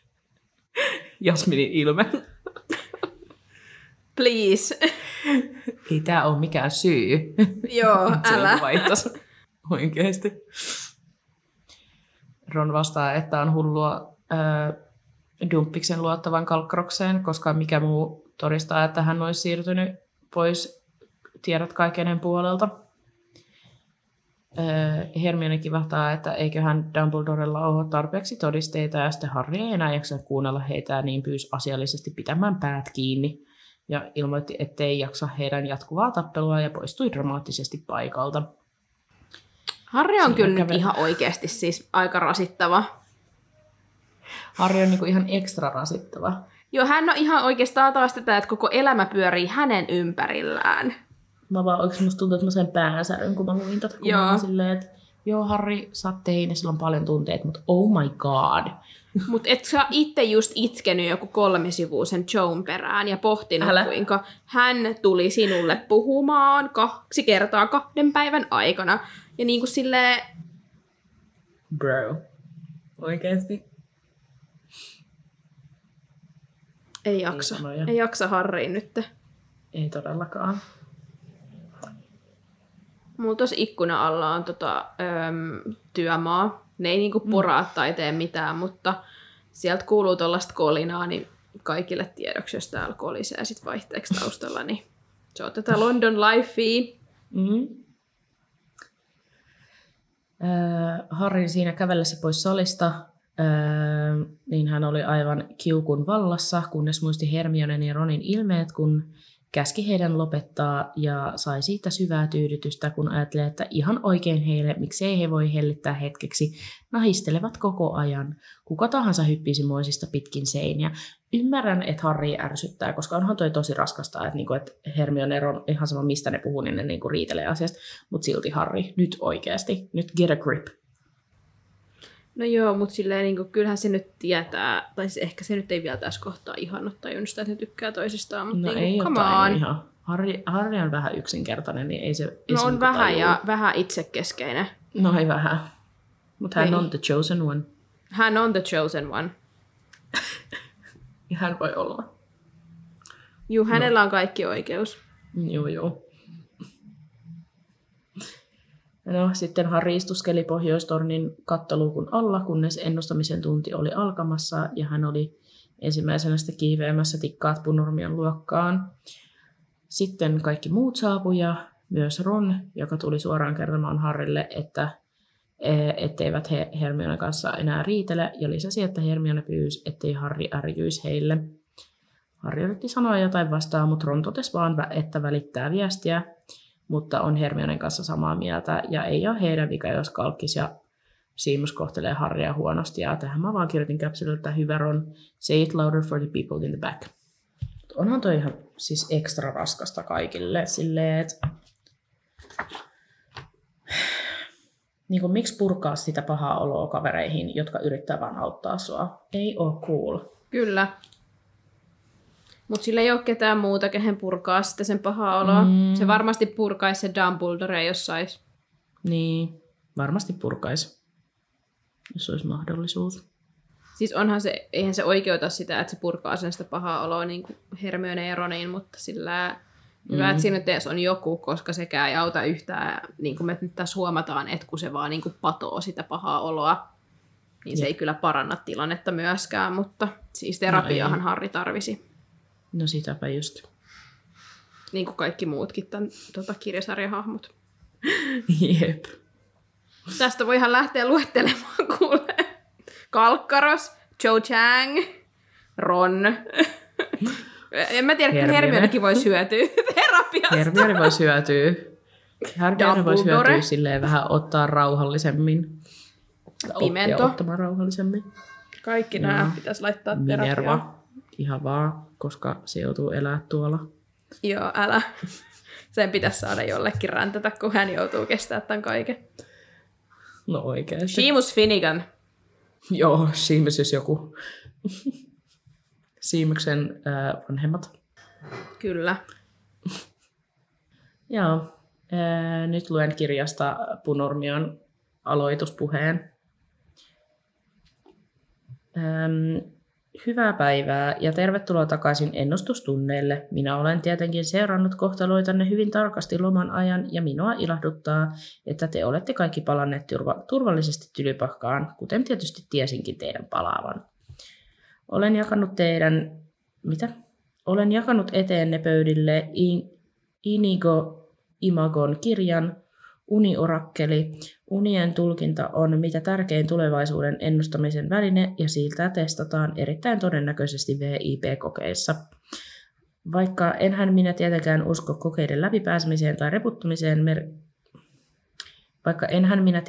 Jasminin ilme. Please. Ei tämä ole mikään syy. Joo, älä. oikeasti. Ron vastaa, että on hullua äh, Dumppiksen luottavan kalkkarokseen, koska mikä muu todistaa, että hän olisi siirtynyt pois tiedot kaikenen puolelta. Hermione kivahtaa, että eiköhän Dumbledorella ole tarpeeksi todisteita, ja sitten Harry ei enää jaksa kuunnella heitä, niin pyysi asiallisesti pitämään päät kiinni, ja ilmoitti, ettei jaksa heidän jatkuvaa tappelua, ja poistui dramaattisesti paikalta. Harri on kyllä nyt ihan oikeasti siis aika rasittava. Harri on niinku ihan ekstra rasittava. Joo, hän on ihan oikeastaan taas tätä, että koko elämä pyörii hänen ympärillään. Mä vaan oikeesti musta tuntuu, että mä sain päänsäryn, kun mä luin tätä. Kun Joo. Silleen, että joo, Harri, sä oot teini, sillä on paljon tunteita, mutta oh my god. Mutta et sä itse just itkenyt joku kolmisivuisen Joan perään ja pohtinut, Älä. Kuinka hän tuli sinulle puhumaan kaksi kertaa kahden päivän aikana. Ja niin kuin silleen, Bro. Oikeesti? ei jaksa. sanoja. Ei jaksa Harriin nyt. Ei todellakaan. Mulla tuossa ikkuna alla on tota, öm, työmaa. Ne ei niinku poraa tai tee mitään, mutta sieltä kuuluu tuollaista kolinaa, niin kaikille tiedoksi, jos täällä kolisee sit vaihteeksi taustalla, niin se on tätä London Lifea. Mm-hmm. Äh, Harrin siinä kävellessä pois salista, äh, niin hän oli aivan kiukun vallassa, kunnes muisti Hermionen ja Ronin ilmeet, kun käski heidän lopettaa ja sai siitä syvää tyydytystä, kun ajattelee, että ihan oikein heille, miksei he voi hellittää hetkeksi, nahistelevat koko ajan. Kuka tahansa hyppisi moisista pitkin seiniä. Ymmärrän, että Harry ärsyttää, koska onhan toi tosi raskasta, että, niinku, että Hermione Ron, ihan sama mistä ne puhuu, niin ne niinku riitelee asiasta. Mutta silti Harry, nyt oikeasti, nyt get a grip. No joo, mutta silleen niin kuin, kyllähän se nyt tietää, tai siis ehkä se nyt ei vielä tässä kohtaa ihan tajunnut sitä, että ne tykkää toisistaan, mutta No niin ei come on. ihan. Harry, Harry on vähän yksinkertainen, niin ei se... Ei No se on niinku vähän tajuu. ja vähän itsekeskeinen. No ei vähän. Mutta hän Ei. on the chosen one. Hän on the chosen one. Ja hän voi olla. Juu, hänellä on kaikki oikeus. Joo, joo. No, sitten Harry istuskeli pohjoistornin kattoluukun alla, kunnes ennustamisen tunti oli alkamassa ja hän oli ensimmäisenä sitten kiiveämässä tikkaat punurmion luokkaan. Sitten kaikki muut saapui ja myös Ron, joka tuli suoraan kertomaan Harrille, että e, etteivät he Hermione kanssa enää riitele, ja lisäsi, että Hermione pyysi, ettei Harry ärjyisi heille. Harry yritti sanoa jotain vastaan, mutta Ron totesi vaan, että välittää viestiä, mutta on Hermionen kanssa samaa mieltä, ja ei ole heidän vika, jos Kalkkis ja Seamus kohtelee Harrya huonosti, ja tähän mä vaan kirjoitin käpsille, että hyvä Ron, say it louder for the people in the back. Onhan toi ihan siis ekstra raskasta kaikille, silleen, että niin kuin, miksi purkaa sitä pahaa oloa kavereihin, jotka yrittää vaan auttaa sua? Ei oo cool. Kyllä. Mutta sillä ei ole ketään muuta, kehen purkaa sitten sen pahaa oloa. Mm. Se varmasti purkaisi se Dumbledore, jos sais. Niin, varmasti purkaisi, jos olisi mahdollisuus. Siis onhan se, eihän se oikeuta sitä, että se purkaa sen sitä pahaa oloa niin kuin Hermione ja Ronin, mutta sillä hyvä, mm. että siinä nyt edes on joku, koska sekään ei auta yhtään, niin kuin me nyt tässä huomataan, että kun se vaan niin kuin patoo sitä pahaa oloa, niin Jep. se ei kyllä paranna tilannetta myöskään, mutta siis terapiahan no Harri tarvisi. No sitäpä just. Niin kuin kaikki muutkin tämän tota, kirjasarjahahmot. Jep. Tästä voihan lähteä luettelemaan, kuule. Kalkkaros, Joe Chang, Ron. en mä tiedä, että Hermionekin voi syötyä terapiasta. Hermione voi syötyä. Hermione voi syötyä silleen vähän ottaa rauhallisemmin. Pimento. ottamaan rauhallisemmin. Kaikki nämä pitäisi laittaa terapiaan. Minerva. Ihan vaan, koska se joutuu elää tuolla. Joo, älä. Sen pitäisi saada jollekin räntätä, kun hän joutuu kestämään tämän kaiken. No oikeasti. Seamus Finnegan. Joo, Seamus jos joku. Siimyksen äh, vanhemmat. Kyllä. Joo. Äh, nyt luen kirjasta Punormion aloituspuheen. Ähm, Hyvää päivää ja tervetuloa takaisin ennustustunneille. Minä olen tietenkin seurannut kohtaloitanne hyvin tarkasti loman ajan ja minua ilahduttaa, että te olette kaikki palanneet turva- turvallisesti tylypahkaan, kuten tietysti tiesinkin teidän palaavan. Olen jakanut teidän... Mitä? Olen jakanut eteenne pöydille Inigo Imagon kirjan Uniorakkeli. Unien tulkinta on mitä tärkein tulevaisuuden ennustamisen väline ja siltä testataan erittäin todennäköisesti VIP-kokeissa. Vaikka enhän minä tietenkään usko kokeiden läpipääsemiseen tai reputtumiseen, mer- vaikka enhän minä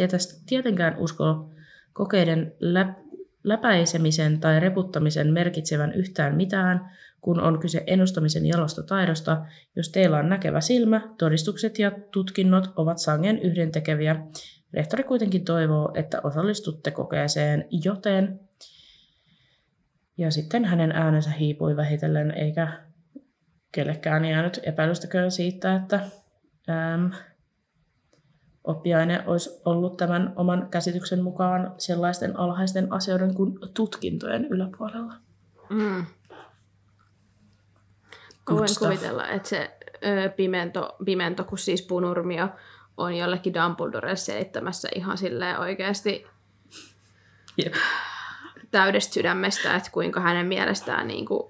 tietenkään usko kokeiden lä- läpäisemisen tai reputtamisen merkitsevän yhtään mitään, kun on kyse ennustamisen jalosta taidosta, jos teillä on näkevä silmä, todistukset ja tutkinnot ovat sangen yhdentekeviä. Rehtori kuitenkin toivoo, että osallistutte kokeeseen, joten... Ja sitten hänen äänensä hiipui vähitellen, eikä kellekään jäänyt epäilystäkään siitä, että äm, oppiaine olisi ollut tämän oman käsityksen mukaan sellaisten alhaisten asioiden kuin tutkintojen yläpuolella. Mm. Voin kuvitella, että se ö, pimento, pimento, kun siis punurmio, on jollekin Dumbledore selittämässä ihan silleen oikeasti yep. täydestä sydämestä, että kuinka hänen mielestään, niin kuin,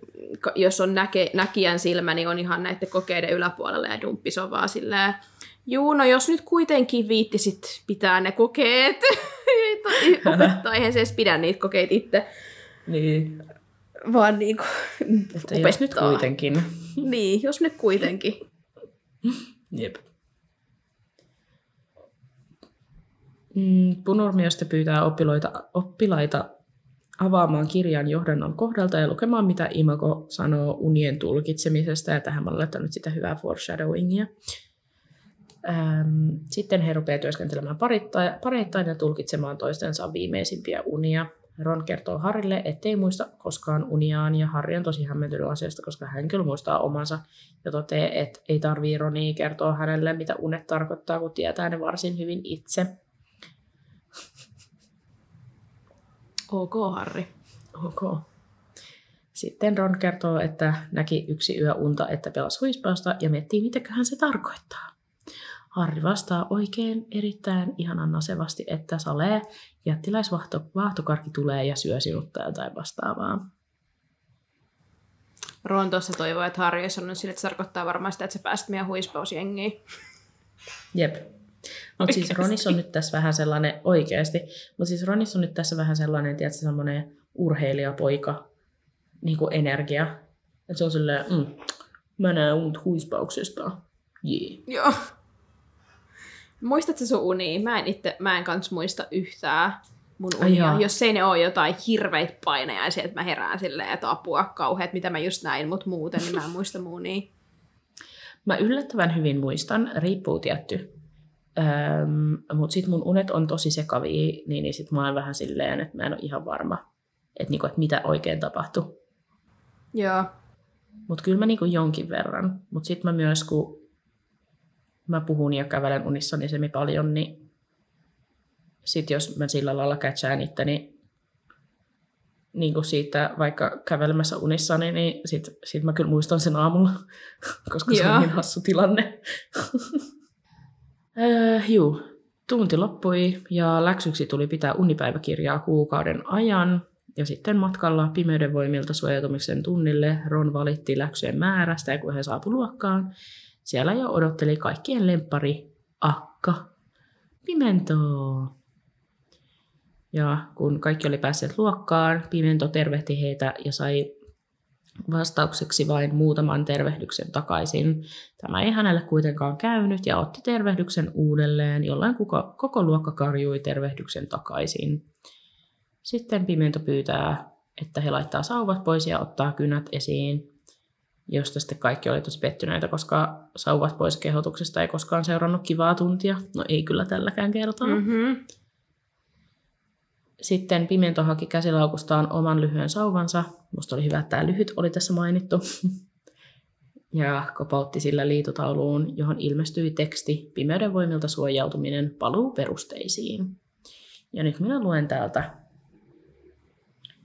jos on näke, näkijän silmä, niin on ihan näiden kokeiden yläpuolella ja dumppis on vaan silleen, juu, no jos nyt kuitenkin viittisit pitää ne kokeet, opettaa, eihän se edes pidä niitä kokeita itse. Niin. Vaan niin kuin, Että jos nyt kuitenkin. Niin, jos nyt kuitenkin. Jep. Mm, Punurmiosta pyytää oppilaita, oppilaita avaamaan kirjan johdannon kohdalta ja lukemaan, mitä Imago sanoo unien tulkitsemisesta, ja tähän mä olen laittanut sitä hyvää foreshadowingia. Ähm, sitten he rupeavat työskentelemään parittain ja tulkitsemaan toistensa viimeisimpiä unia. Ron kertoo Harrille, ettei muista koskaan uniaan, ja Harri on tosi hämmentynyt asiasta, koska hän kyllä muistaa omansa, ja toteaa, että ei tarvii Ronia kertoa hänelle, mitä unet tarkoittaa, kun tietää ne varsin hyvin itse. Ok, Harri. Ok. Sitten Ron kertoo, että näki yksi yö unta, että pelasi huispausta ja miettii, mitäköhän se tarkoittaa. Harri vastaa oikein erittäin ihanan nasevasti, että salee jättiläisvaahtokarki tulee ja syö sinut tai jotain vastaavaa. Ron tuossa toivoo, että Harri on sanonut sille, että se tarkoittaa varmaan sitä, että se päästä meidän huispausjengiin. Jep. Mutta siis Ronis on nyt tässä vähän sellainen, oikeasti, mutta siis Ronis on nyt tässä vähän sellainen, tiedätkö, semmoinen urheilijapoika niin kuin energia. Että se on silleen, mm, mä näen uut huispauksesta. Yeah. Joo. Muistatko sun uni? Mä en, itse, mä en kans muista yhtään mun unia. Ai Jos ei ne ole jotain hirveitä painajaisia, että mä herään silleen, että apua kauheat, mitä mä just näin, mutta muuten, niin mä en muista mun unia. Mä yllättävän hyvin muistan, riippuu tietty. Öm, mutta sitten mun unet on tosi sekavia, niin, niin sit mä oon vähän silleen, että mä en ole ihan varma, että, niinku, että mitä oikein tapahtui. Joo. Mutta kyllä mä niinku jonkin verran. Mutta sitten mä myös, kun mä puhun ja kävelen unissani semi paljon, niin sitten jos mä sillä lailla catchaan itteni niin kuin siitä vaikka kävelemässä unissani, niin sit, sit mä kyllä muistan sen aamulla, koska se Joo. on niin hassu tilanne. öö, juu, tunti loppui ja läksyksi tuli pitää unipäiväkirjaa kuukauden ajan. Ja sitten matkalla pimeyden voimilta suojautumisen tunnille Ron valitti läksyjen määrästä ja kun he saapu luokkaan, siellä jo odotteli kaikkien lempari Akka. Pimento. Ja kun kaikki oli päässeet luokkaan, Pimento tervehti heitä ja sai vastaukseksi vain muutaman tervehdyksen takaisin. Tämä ei hänelle kuitenkaan käynyt ja otti tervehdyksen uudelleen, jolloin koko, koko luokka karjui tervehdyksen takaisin. Sitten Pimento pyytää, että he laittaa sauvat pois ja ottaa kynät esiin, josta sitten kaikki oli tosi pettyneitä, koska sauvat pois kehotuksesta ei koskaan seurannut kivaa tuntia. No ei kyllä tälläkään kertaa. Mm. Mm-hmm. Sitten Pimento haki käsilaukustaan oman lyhyen sauvansa. Musta oli hyvä, että tämä lyhyt oli tässä mainittu. Ja kopautti sillä liitutauluun, johon ilmestyi teksti Pimeyden voimilta suojautuminen paluu perusteisiin. Ja nyt minä luen täältä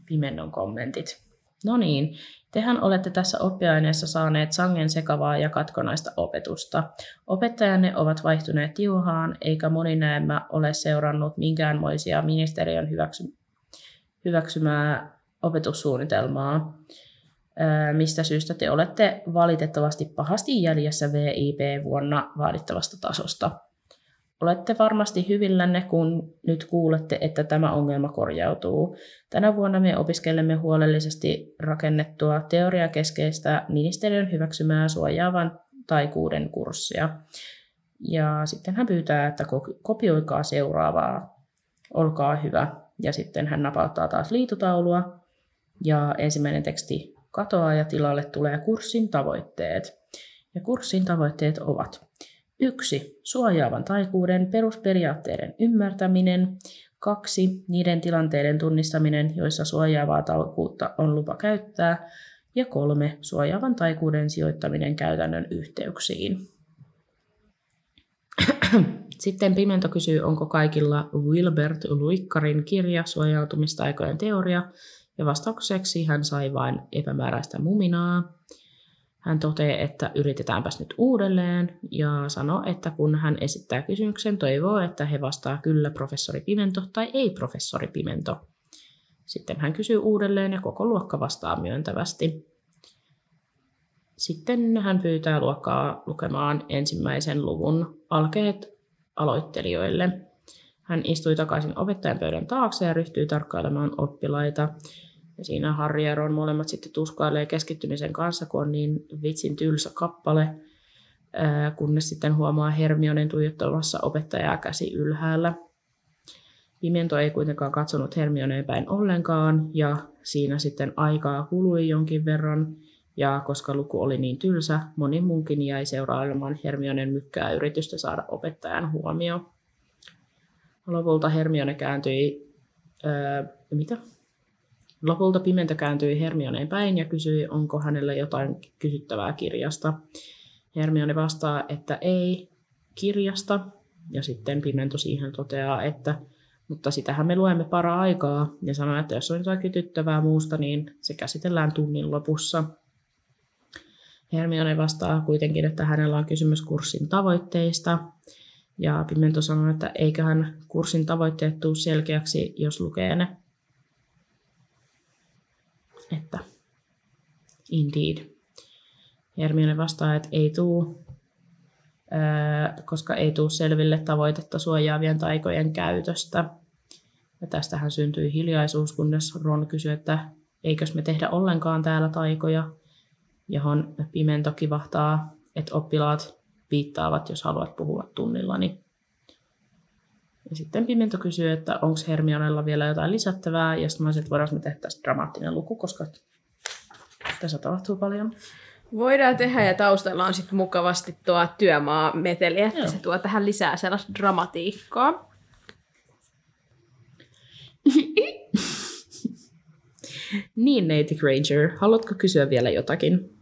Pimennon kommentit. No niin, tehän olette tässä oppiaineessa saaneet sangen sekavaa ja katkonaista opetusta. Opettajanne ovat vaihtuneet tiuhaan, eikä moni näemmä ole seurannut minkäänmoisia ministeriön hyväksy- hyväksymää opetussuunnitelmaa, mistä syystä te olette valitettavasti pahasti jäljessä VIP-vuonna vaadittavasta tasosta. Olette varmasti hyvillänne, kun nyt kuulette, että tämä ongelma korjautuu. Tänä vuonna me opiskelemme huolellisesti rakennettua teoriakeskeistä ministeriön hyväksymää suojaavan taikuuden kurssia. Ja sitten hän pyytää, että ko- kopioikaa seuraavaa. Olkaa hyvä. Ja sitten hän napauttaa taas liitutaulua. Ja ensimmäinen teksti katoaa ja tilalle tulee kurssin tavoitteet. Ja kurssin tavoitteet ovat 1. Suojaavan taikuuden perusperiaatteiden ymmärtäminen. 2. Niiden tilanteiden tunnistaminen, joissa suojaavaa taikuutta on lupa käyttää. Ja 3. Suojaavan taikuuden sijoittaminen käytännön yhteyksiin. Sitten Pimento kysyy, onko kaikilla Wilbert Luikkarin kirja Suojautumistaikojen teoria, ja vastaukseksi hän sai vain epämääräistä muminaa. Hän toteaa, että yritetäänpäs nyt uudelleen ja sanoo, että kun hän esittää kysymyksen, toivoo, että he vastaa kyllä professori Pimento tai ei professori Pimento. Sitten hän kysyy uudelleen ja koko luokka vastaa myöntävästi. Sitten hän pyytää luokkaa lukemaan ensimmäisen luvun alkeet aloittelijoille. Hän istui takaisin opettajan pöydän taakse ja ryhtyi tarkkailemaan oppilaita. Ja siinä Harri ja Ron molemmat sitten tuskailee keskittymisen kanssa, kun on niin vitsin tylsä kappale, kunnes sitten huomaa Hermionen tuijottamassa opettajaa käsi ylhäällä. Pimento ei kuitenkaan katsonut Hermioneen päin ollenkaan, ja siinä sitten aikaa kului jonkin verran, ja koska luku oli niin tylsä, moni muunkin jäi seurailemaan Hermionen mykkää yritystä saada opettajan huomio. Lopulta Hermione kääntyi... Öö, mitä? Lopulta Pimento kääntyi Hermioneen päin ja kysyi, onko hänellä jotain kysyttävää kirjasta. Hermione vastaa, että ei kirjasta. Ja sitten Pimento siihen toteaa, että mutta sitähän me luemme para aikaa ja sanoo, että jos on jotain kytyttävää muusta, niin se käsitellään tunnin lopussa. Hermione vastaa kuitenkin, että hänellä on kysymys kurssin tavoitteista. Ja Pimento sanoo, että eiköhän kurssin tavoitteet tule selkeäksi, jos lukee ne. Että indeed. Hermione vastaa, että ei tuu, koska ei tuu selville tavoitetta suojaavien taikojen käytöstä. Ja tästähän syntyi hiljaisuus, kunnes Ron kysyi, että eikös me tehdä ollenkaan täällä taikoja, johon Pimento kivahtaa, että oppilaat viittaavat, jos haluat puhua tunnillani. Ja sitten Pimento kysyy, että onko Hermionella vielä jotain lisättävää, ja sitten mä olisin, että voidaanko me tehdä tästä dramaattinen luku, koska tässä tapahtuu paljon. Voidaan tehdä ja taustalla on sitten mukavasti tuo työmaa-meteli, että Joo. se tuo tähän lisää sellaista dramatiikkaa. Niin, Neiti Granger, haluatko kysyä vielä jotakin?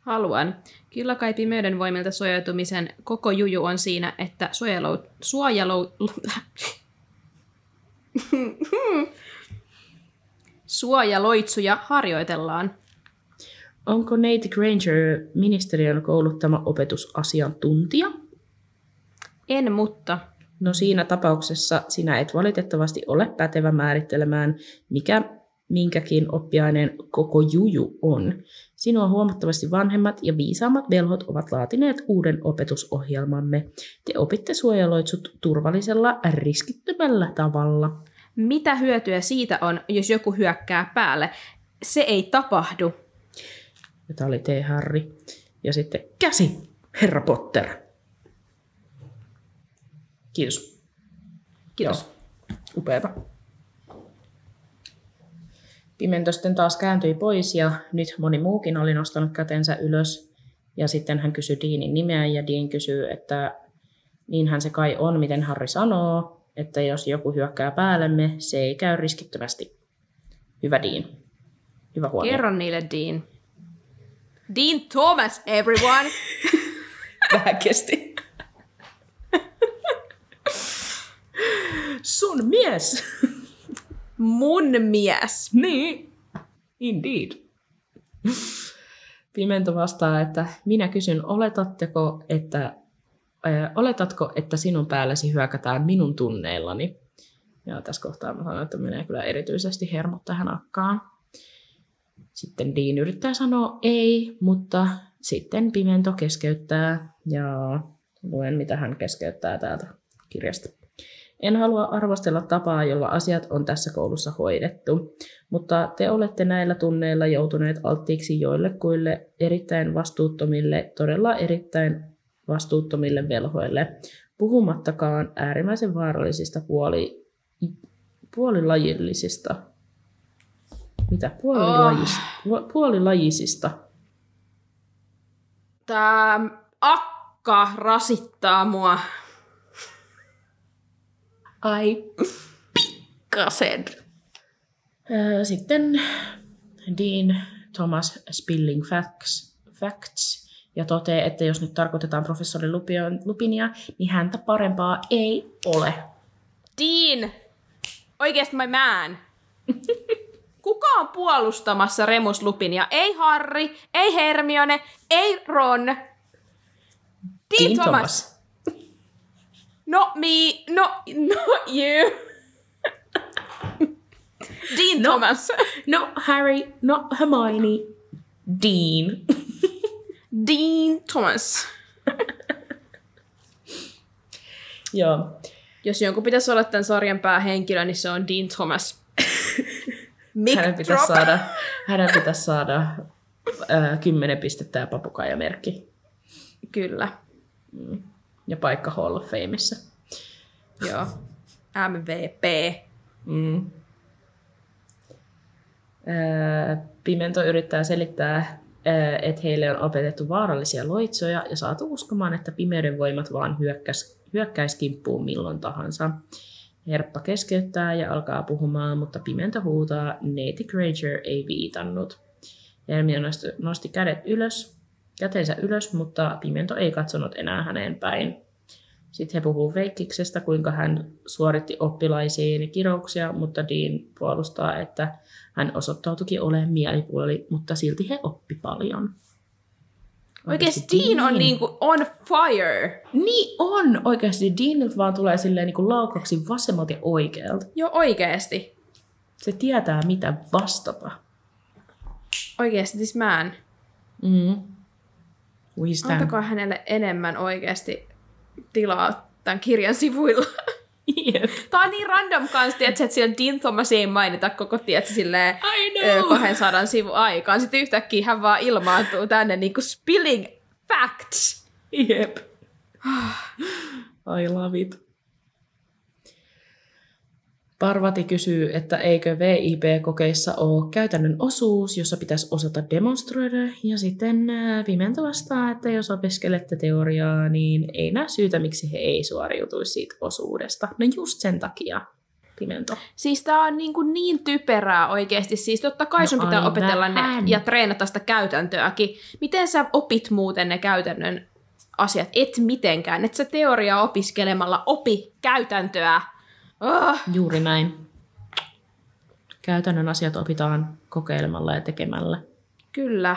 Haluan. Kyllä kai pimeyden voimilta suojautumisen koko juju on siinä, että suojelu... suojelu... suojaloitsuja harjoitellaan. Onko Nate Granger ministeriön kouluttama opetusasiantuntija? En, mutta No siinä tapauksessa sinä et valitettavasti ole pätevä määrittelemään, mikä minkäkin oppiaineen koko juju on. Sinua huomattavasti vanhemmat ja viisaammat velhot ovat laatineet uuden opetusohjelmamme. Te opitte suojaloitsut turvallisella, riskittömällä tavalla. mitä hyötyä siitä on, jos joku hyökkää päälle? Se ei tapahdu. Ja tämä oli T. Harry. Ja sitten käsi, herra Potter. Kiitos. Kiitos. Joo. Upeata. Pimento sitten taas kääntyi pois ja nyt moni muukin oli nostanut kätensä ylös. Ja sitten hän kysyi Deanin nimeä ja Dean kysyy, että niinhän se kai on, miten Harry sanoo, että jos joku hyökkää päällemme, se ei käy riskittömästi. Hyvä Dean. Hyvä huomio. Kerro niille, Dean. Dean Thomas, everyone! Vähän kesti. Sun mies! Mun mies. Niin, indeed. Pimento vastaa, että minä kysyn, oletatteko, että, äh, oletatko, että sinun päällesi hyökätään minun tunneillani? Ja tässä kohtaa mä sanon, että menee kyllä erityisesti hermot tähän akkaan. Sitten Dean yrittää sanoa ei, mutta sitten Pimento keskeyttää ja luen, mitä hän keskeyttää täältä kirjasta. En halua arvostella tapaa, jolla asiat on tässä koulussa hoidettu, mutta te olette näillä tunneilla joutuneet alttiiksi joillekuille erittäin vastuuttomille, todella erittäin vastuuttomille velhoille, puhumattakaan äärimmäisen vaarallisista puoli, puolilajillisista. Mitä? Puolilajis, oh. Puolilajisista. Tää akka rasittaa mua. Ai, pikkasen. Öö, Sitten Dean Thomas Spilling Facts, Facts ja toteaa, että jos nyt tarkoitetaan professori Lupinia, niin häntä parempaa ei ole. Dean! Oikeesti my man. Kuka on puolustamassa Remus Lupinia? Ei Harry, ei Hermione, ei Ron. Dean, Dean Thomas. Thomas. Not me, not, not you. Dean No. Thomas. No Harry, no Hermione, Dean. Dean Thomas. Joo. Jos jonkun pitäisi olla tämän sarjan päähenkilö, niin se on Dean Thomas. Mic Hänen drop. pitäisi saada, hänen pitäisi saada ää, 10 pistettä ja papukaijamerkki. Kyllä, Ja paikka Hall of Fameissa. joo. MVP. Mm. Ää, Pimento yrittää selittää, ää, että heille on opetettu vaarallisia loitsoja ja saatu uskomaan, että pimeyden voimat vaan hyökkäs, hyökkäis kimppuun milloin tahansa. Herppa keskeyttää ja alkaa puhumaan, mutta Pimento huutaa, Neiti Granger ei viitannut. Hermione nosti kädet ylös, käteensä ylös, mutta Pimento ei katsonut enää häneen päin. Sitten he puhuu Veikkiksestä, kuinka hän suoritti oppilaisiin kirouksia, mutta Dean puolustaa, että hän osoittautuikin olemaan mielipuoli, mutta silti he oppi paljon. Oikeesti Dean on niinku on fire. Niin on! Oikeasti Deanilta vaan tulee silleen niin kuin laukaksi vasemmalta ja oikealta. Joo, oikeesti. Se tietää, mitä vastata. Oikeesti, this man. Mm. Stand. Antakaa hänelle enemmän oikeesti tilaa tämän kirjan sivuilla. Jep. Tää on niin random kans, tiiätkö, että siellä Dean Thomas ei mainita koko, tiedätkö, silleen I know. ö, 200 sivun aikaan. Sitten yhtäkkiä hän vaan ilmaantuu tänne niinku spilling facts. Jep. I love it. Parvati kysyy, että eikö VIP-kokeissa ole käytännön osuus, jossa pitäisi osata demonstroida, ja sitten ää, Pimento vastaa, että jos opiskelette teoriaa, niin ei näe syytä, miksi he ei suoriutuisi siitä osuudesta. No just sen takia. pimento. Siis tää on niin, kuin niin typerää oikeasti. Siis totta kai No sun pitää opetella ne vähän. ja treenata sitä käytäntöäkin. Miten sä opit muuten ne käytännön asiat? Et mitenkään. Et sä teoriaa opiskelemalla opi käytäntöä. Oh, Juuri näin. Käytännön asiat opitaan kokeilemalla ja tekemällä. kyllä.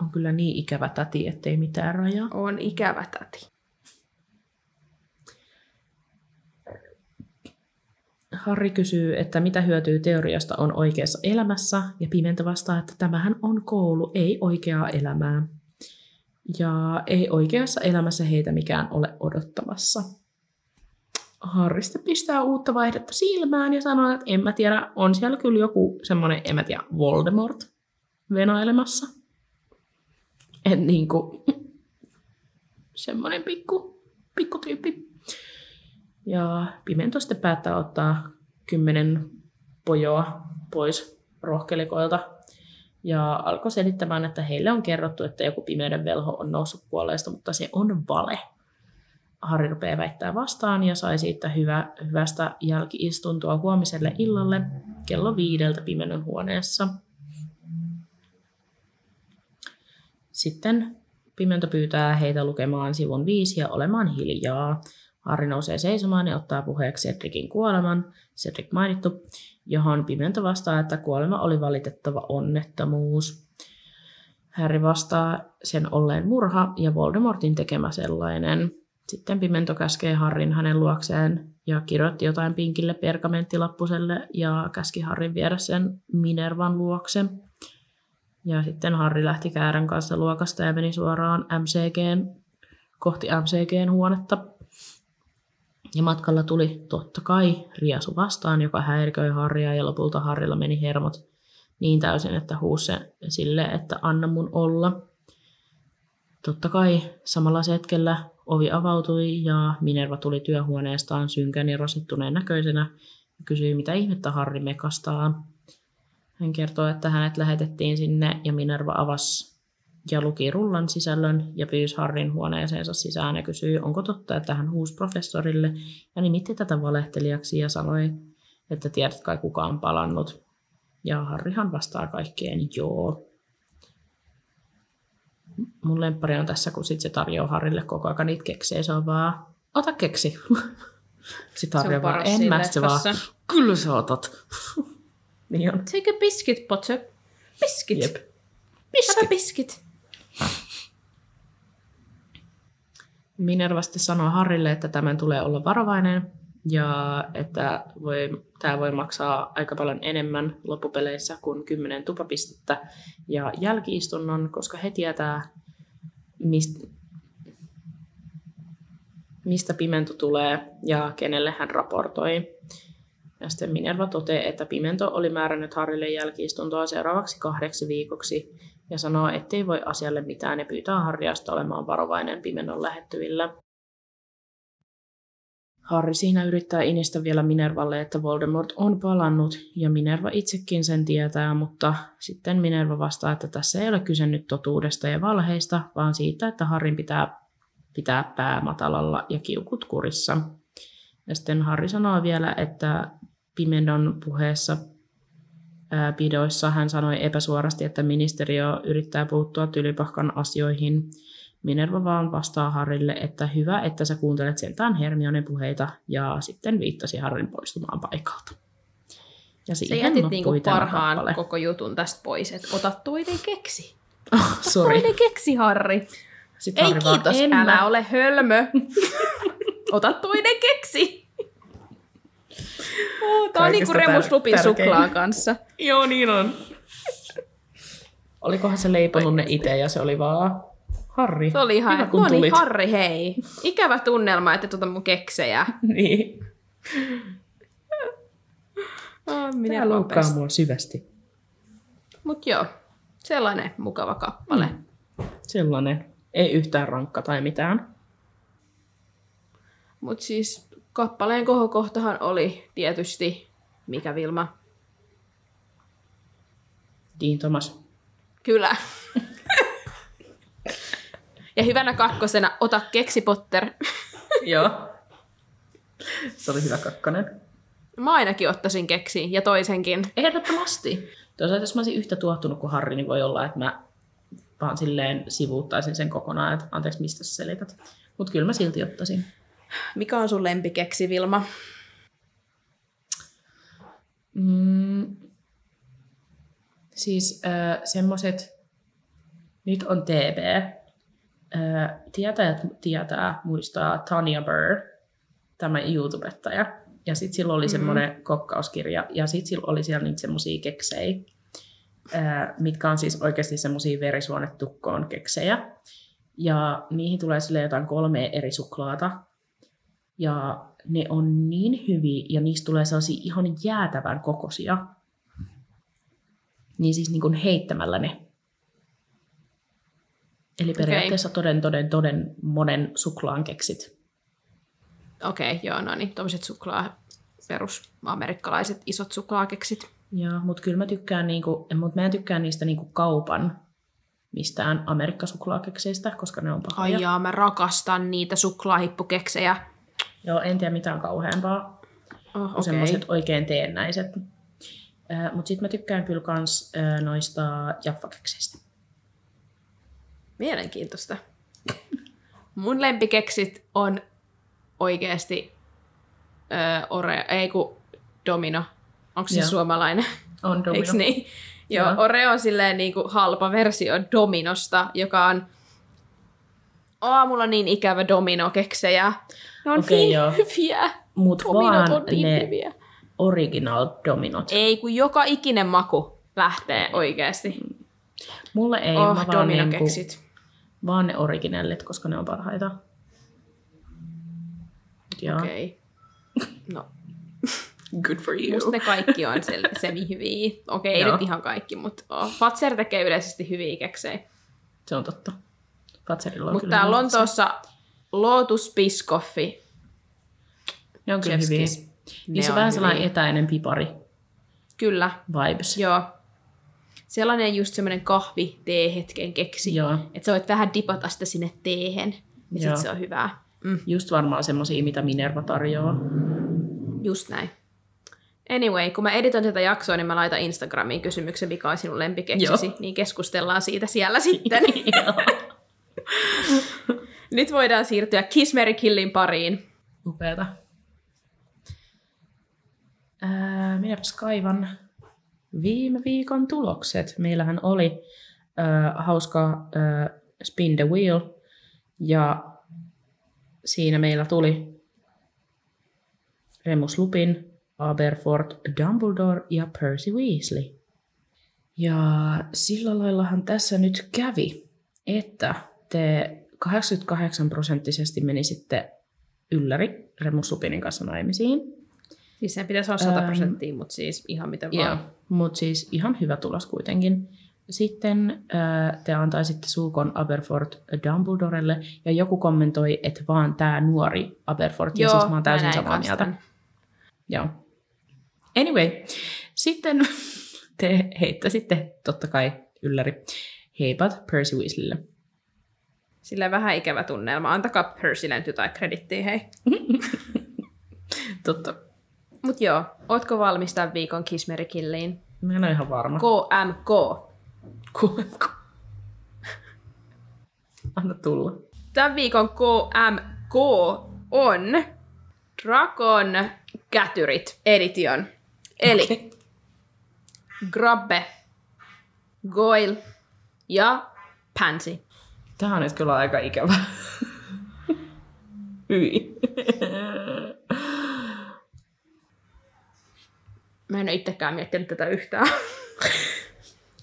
On kyllä niin ikävä täti, ettei mitään rajaa. On ikävä täti. Harri kysyy, että mitä hyötyä teoriasta on oikeassa elämässä, ja Pimento vastaa, että tämähän on koulu, ei oikeaa elämää. Ja ei oikeassa elämässä heitä mikään ole odottamassa. Harri sitten pistää uutta vaihdetta silmään ja sanoo, että en mä tiedä, on siellä kyllä joku semmoinen, en mä tiedä, Voldemort venailemassa. Et niinku, semmoinen pikku, pikku tyyppi. Ja Pimento sitten päättää ottaa kymmenen pojoa pois rohkelikoilta. Ja alkoi selittämään, että heille on kerrottu, että joku pimeyden velho on noussut kuolleista, mutta se on vale. Harri rupeaa väittää vastaan ja sai siitä hyvä, hyvästä jälkiistuntoa huomiselle illalle kello viideltä pimenon huoneessa. Sitten Pimento pyytää heitä lukemaan sivun viisi ja olemaan hiljaa. Harri nousee seisomaan ja ottaa puheeksi Cedricin kuoleman, Cedric mainittu, johon Pimento vastaa, että kuolema oli valitettava onnettomuus. Harry vastaa sen olleen murha ja Voldemortin tekemä sellainen. Sitten Pimento käskee Harrin hänen luokseen ja kirjoitti jotain pinkille pergamenttilappuselle ja käski Harrin viedä sen Minervan luokse. Ja sitten Harri lähti käärän kanssa luokasta ja meni suoraan MCGn, kohti MCGn huonetta. Ja matkalla tuli totta kai Riasu vastaan, joka häiriköi Harria ja lopulta Harrilla meni hermot niin täysin, että huusi sille, että anna mun olla. Totta kai samalla hetkellä ovi avautui ja Minerva tuli työhuoneestaan synkän ja rasittuneen näköisenä ja kysyi, mitä ihmettä Harri mekastaa. Hän kertoi, että hänet lähetettiin sinne ja Minerva avasi ja luki rullan sisällön ja pyysi Harrin huoneeseensa sisään ja kysyi, onko totta, että hän huusi professorille ja nimitti tätä valehtelijaksi ja sanoi, että tiedät kai kuka on palannut. Ja Harrihan vastaa kaikkeen joo. Mun lemppari on tässä, kun sit se tarjoaa Harrille koko ajan niitä keksejä, se on vaan, ota keksi. Sitten Harri on vaan, en mä, se vaan, kyllä sä otat. niin on. Take a biscuit, Potter. Biscuit. Jep. Have a biscuit. Minerva sitten sanoo Harrille, että tämän tulee olla varovainen ja että voi, tämä voi maksaa aika paljon enemmän loppupeleissä kuin 10 tupapistettä ja jälkiistunnon, koska he tietää, mistä, mistä Pimento tulee ja kenelle hän raportoi. Ja sitten Minerva toteaa, että Pimento oli määrännyt Harrille jälkiistuntoa seuraavaksi kahdeksi viikoksi ja sanoo, ettei voi asialle mitään ja pyytää Harriasta olemaan varovainen Pimennon lähettyvillä. Harri siinä yrittää inistä vielä Minervalle, että Voldemort on palannut, ja Minerva itsekin sen tietää, mutta sitten Minerva vastaa, että tässä ei ole kyse nyt totuudesta ja valheista, vaan siitä, että Harrin pitää pitää pää matalalla ja kiukut kurissa. Ja sitten Harri sanoo vielä, että Pimennon puheessa pidoissa hän sanoi epäsuorasti, että ministeriö yrittää puuttua Tylypahkan asioihin. Minerva vaan vastaa Harrille, että hyvä, että sä kuuntelet sentään Hermionen puheita, ja sitten viittasi Harrin poistumaan paikalta. Ja Sä siihen jätit niinku parhaan kappale. koko jutun tästä pois, että ota toinen keksi. Oh, sorry. Toinen keksi, Harri. Sitten Ei Harri vaan, kiitos, "En älä mä." ole hölmö. ota toinen keksi. Oh, tää on niinku Kaikista Remus Lupin tärkein. suklaan kanssa. Joo, niin on. Olikohan se leiponut ne itse ja se oli vaan Harri. Se oli ihan, Hyvä, kun no niin. Harri, hei. Ikävä tunnelma, että tuota mun keksejä. niin. Oh, Tämä loukkaa mua syvästi. Mut joo, sellainen mukava kappale. Mm. Sellainen. Ei yhtään rankka tai mitään. Mut siis kappaleen kohokohtahan oli tietysti, mikä Vilma? Dean Thomas. Kyllä. ja hyvänä kakkosena, ota keksi Potter. Joo. Se oli hyvä kakkonen. Mä ainakin ottaisin keksiin ja toisenkin. Ehdottomasti. Toisaalta jos mä olisin yhtä tuottunut kuin Harri, niin voi olla, että mä vaan silleen sivuuttaisin sen kokonaan, että anteeksi, mistä sä selität. Mutta kyllä mä silti ottaisin. Mikä on sun lempikeksi, Vilma? Mm, siis äh, semmoset, nyt on TV. Äh, tietäjät tietää, muistaa Tanya Burr, tämä YouTubettaja. Ja sitten sillä oli semmoinen kokkauskirja, ja sitten sillä oli siellä niitä semmoisia keksejä, äh, mitkä on siis oikeasti semmoisia verisuonetukkoon keksejä. Ja niihin tulee sille jotain kolme eri suklaata. Ja ne on niin hyviä, ja niistä tulee sellaisia ihan jäätävän kokoisia. Niin siis niin kuin heittämällä ne. Eli periaatteessa toden, toden, toden monen suklaan keksit. Okei, okay, joo, no niin, tommoset suklaa, perus amerikkalaiset isot suklaakeksit. Joo, mutta kyllä mä tykkään, niinku, mut mä en tykkää niistä niinku kaupan mistään amerikkasuklaakekseistä, koska ne on pahoja. Ai jaa, mä rakastan niitä suklaahippukeksejä. Joo, en tiedä mitään kauheampaa Oh, kuin okei. semmoiset oikein teennäiset. Mutta sitten mä tykkään kyllä kans äh, noista jaffakekseistä. Mielenkiintoista. Mun lempikeksit on oikeasti öö, Oreo, ei kun Domino. Onko se Joo. suomalainen? On domino. Eiks niin? Joo, Joo. Oreo on silleen niin kuin halpa versio Dominosta, joka on aamulla niin ikävä Domino-keksejä. Ne on Okei, niin joo. hyviä. Mut Dominot vaan on niin ne hyviä. original dominot. Ei, kun joka ikinen maku lähtee oikeasti. Mulle ei, Oh, mä vaan, niinku, vaan ne originellit, koska ne on parhaita. Okei. No, Good for you. Musta ne kaikki on semi-hyviä. Okei, ei Joo. nyt ihan kaikki, mutta oh. Fatser tekee yleisesti hyviä keksejä. Se on totta. Fatserilla on Mutta kyllä täällä hyviä Lontoossa Lotus Biscoffi. Ne on kyllä hyviä. Niissä Ne on vähän on sellainen etäinen pipari Kyllä, vibes. joo. Sellainen just semmoinen kahvi hetken keksi. Joo. Että sä voit vähän dipata sitä sinne teehen. Ja Joo. sit se on hyvää. Mm, Just varmaan semmosia, mitä Minerva tarjoaa. just näin. Anyway, kun mä editoin tätä jaksoa, niin mä laitan Instagramiin kysymyksen, mikä on sinun lempikeksisi, Joo. niin keskustellaan siitä siellä sitten. Nyt voidaan siirtyä Kiss Mary Killin pariin. Upeata. Ää, minäpäs kaivan viime viikon tulokset. Meillähän oli ää, hauska ää, Spin the Wheel, ja siinä meillä tuli Remus Lupin, Aberford, Dumbledore ja Percy Weasley. Ja sillä laillahan tässä nyt kävi, että te 88 prosenttisesti menisitte ylläri Remus Lupinin kanssa naimisiin. Siis sen pitäisi olla 100 prosenttia, mutta siis ihan miten Joo, vaan. mutta siis ihan hyvä tulos kuitenkin. Sitten äh, te antaisitte suukon Aberford Dumbledorelle, ja joku kommentoi, että vaan tämä nuori Aberford, ja siis mä oon täysin samaa kans mieltä. Joo. Anyway, sitten te heittäisitte totta kai ylläri heipat Percy Weasleylle. Sillä vähän ikävä tunnelma. Antakaa Percylle nyt jotain kredittiä, hei. Totta. Mut joo, ootko valmis tämän viikon Kiss Mary Killiin? Mä en ole ihan varma. KMK. Kuulenko? Anna tulla. Tämän viikon KMK on Dragon Kätyrit Edition. Eli Okei. Grabbe, Goyle ja Pansy. Tää on nyt kyllä aika ikävä. Hyi. Mä en ole itsekään miettinyt tätä yhtään.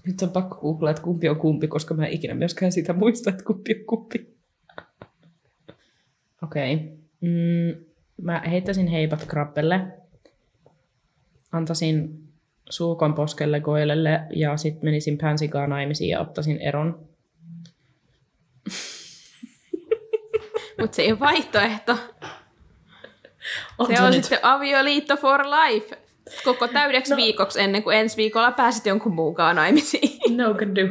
Nyt on pakko googlaa, että kumpi on kumpi, koska mä en ikinä myöskään sitä muista, että kumpi on kumpi. Okei. Okay. Mm, mä heittäisin heipat krappelle. Antaisin suukon poskelle Goilelle ja sitten menisin Pansikaan naimisiin ja ottaisin eron. Mutta se ei ole vaihtoehto. On Se on nyt. sitten avioliitto for life. Koko täydeksi no. viikoksi ennen kuin ensi viikolla pääsit jonkun muukaan naimisiin. No can do.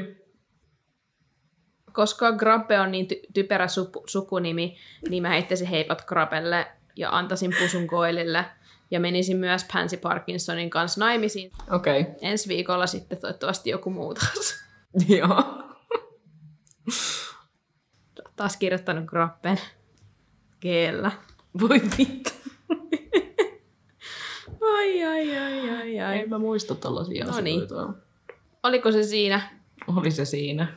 Koska Grabbe on niin ty- typerä supu- sukunimi, niin mä heittäisin heipat Grabelle ja antaisin pusun koilille. Ja menisin myös Pansy Parkinsonin kanssa naimisiin. Okei. Okay. Ensi viikolla sitten toivottavasti joku muu taas. Joo. Taas kirjoittanut grappen. Geellä. Voi vittu. Ai, ai, ai, ai, ai. En mä muista tällaisia No niin. asioita. Oliko se siinä? Oli se siinä.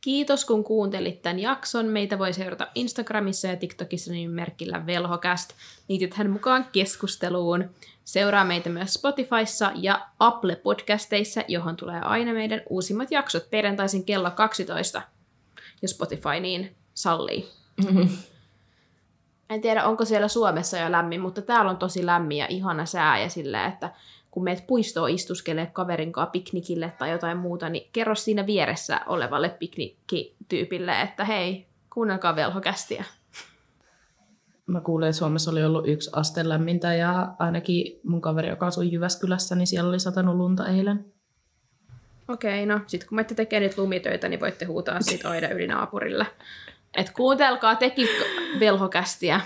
Kiitos kun kuuntelit tämän jakson. Meitä voi seurata Instagramissa ja TikTokissa nimimerkillä Velhokast. Liitythän mukaan keskusteluun. Seuraa meitä myös Spotifyssa ja Apple Podcasteissa, johon tulee aina meidän uusimmat jaksot perjantaisin kello 12, jos Spotify niin sallii. En tiedä, onko siellä Suomessa jo lämmin, mutta täällä on tosi lämmin ja ihana sää ja silleen, että kun meet puistoon istuskelee kaverin kanssa piknikille tai jotain muuta, niin kerro siinä vieressä olevalle piknikkityypille, että hei, kuunnelkaa velhokästiä. Mä kuulin, että Suomessa oli ollut yksi aste lämmintä ja ainakin mun kaveri, joka asui Jyväskylässä, niin siellä oli satanut lunta eilen. Okei, no sit kun menette tekemään niitä lumitöitä, niin voitte huutaa siitä aina yli naapurille. Et kuuntelkaa tekin velhokästiä.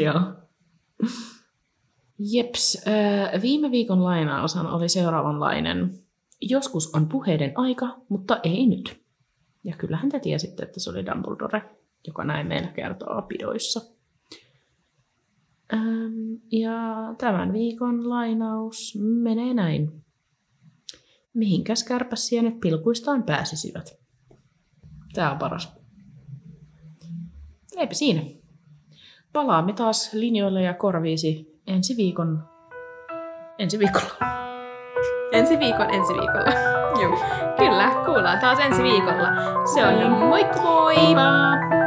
Joo. Jeps, äh, viime viikon lainaosan oli seuraavanlainen. Joskus on puheiden aika, mutta ei nyt. Ja kyllähän te tiesitte, että se oli Dumbledore, joka näin meillä kertoo pidoissa. Ja tämän viikon lainaus menee näin. Mihinkäs kärpäsienet pilkuistaan pääsisivät? Tämä on paras. Eipä siinä. Palaamme taas linjoille ja korviisi ensi viikon... Ensi viikolla. Ensi viikon ensi viikolla. Joo. Kyllä, kuullaan taas ensi viikolla. Se on jo moikka moi! Heippa!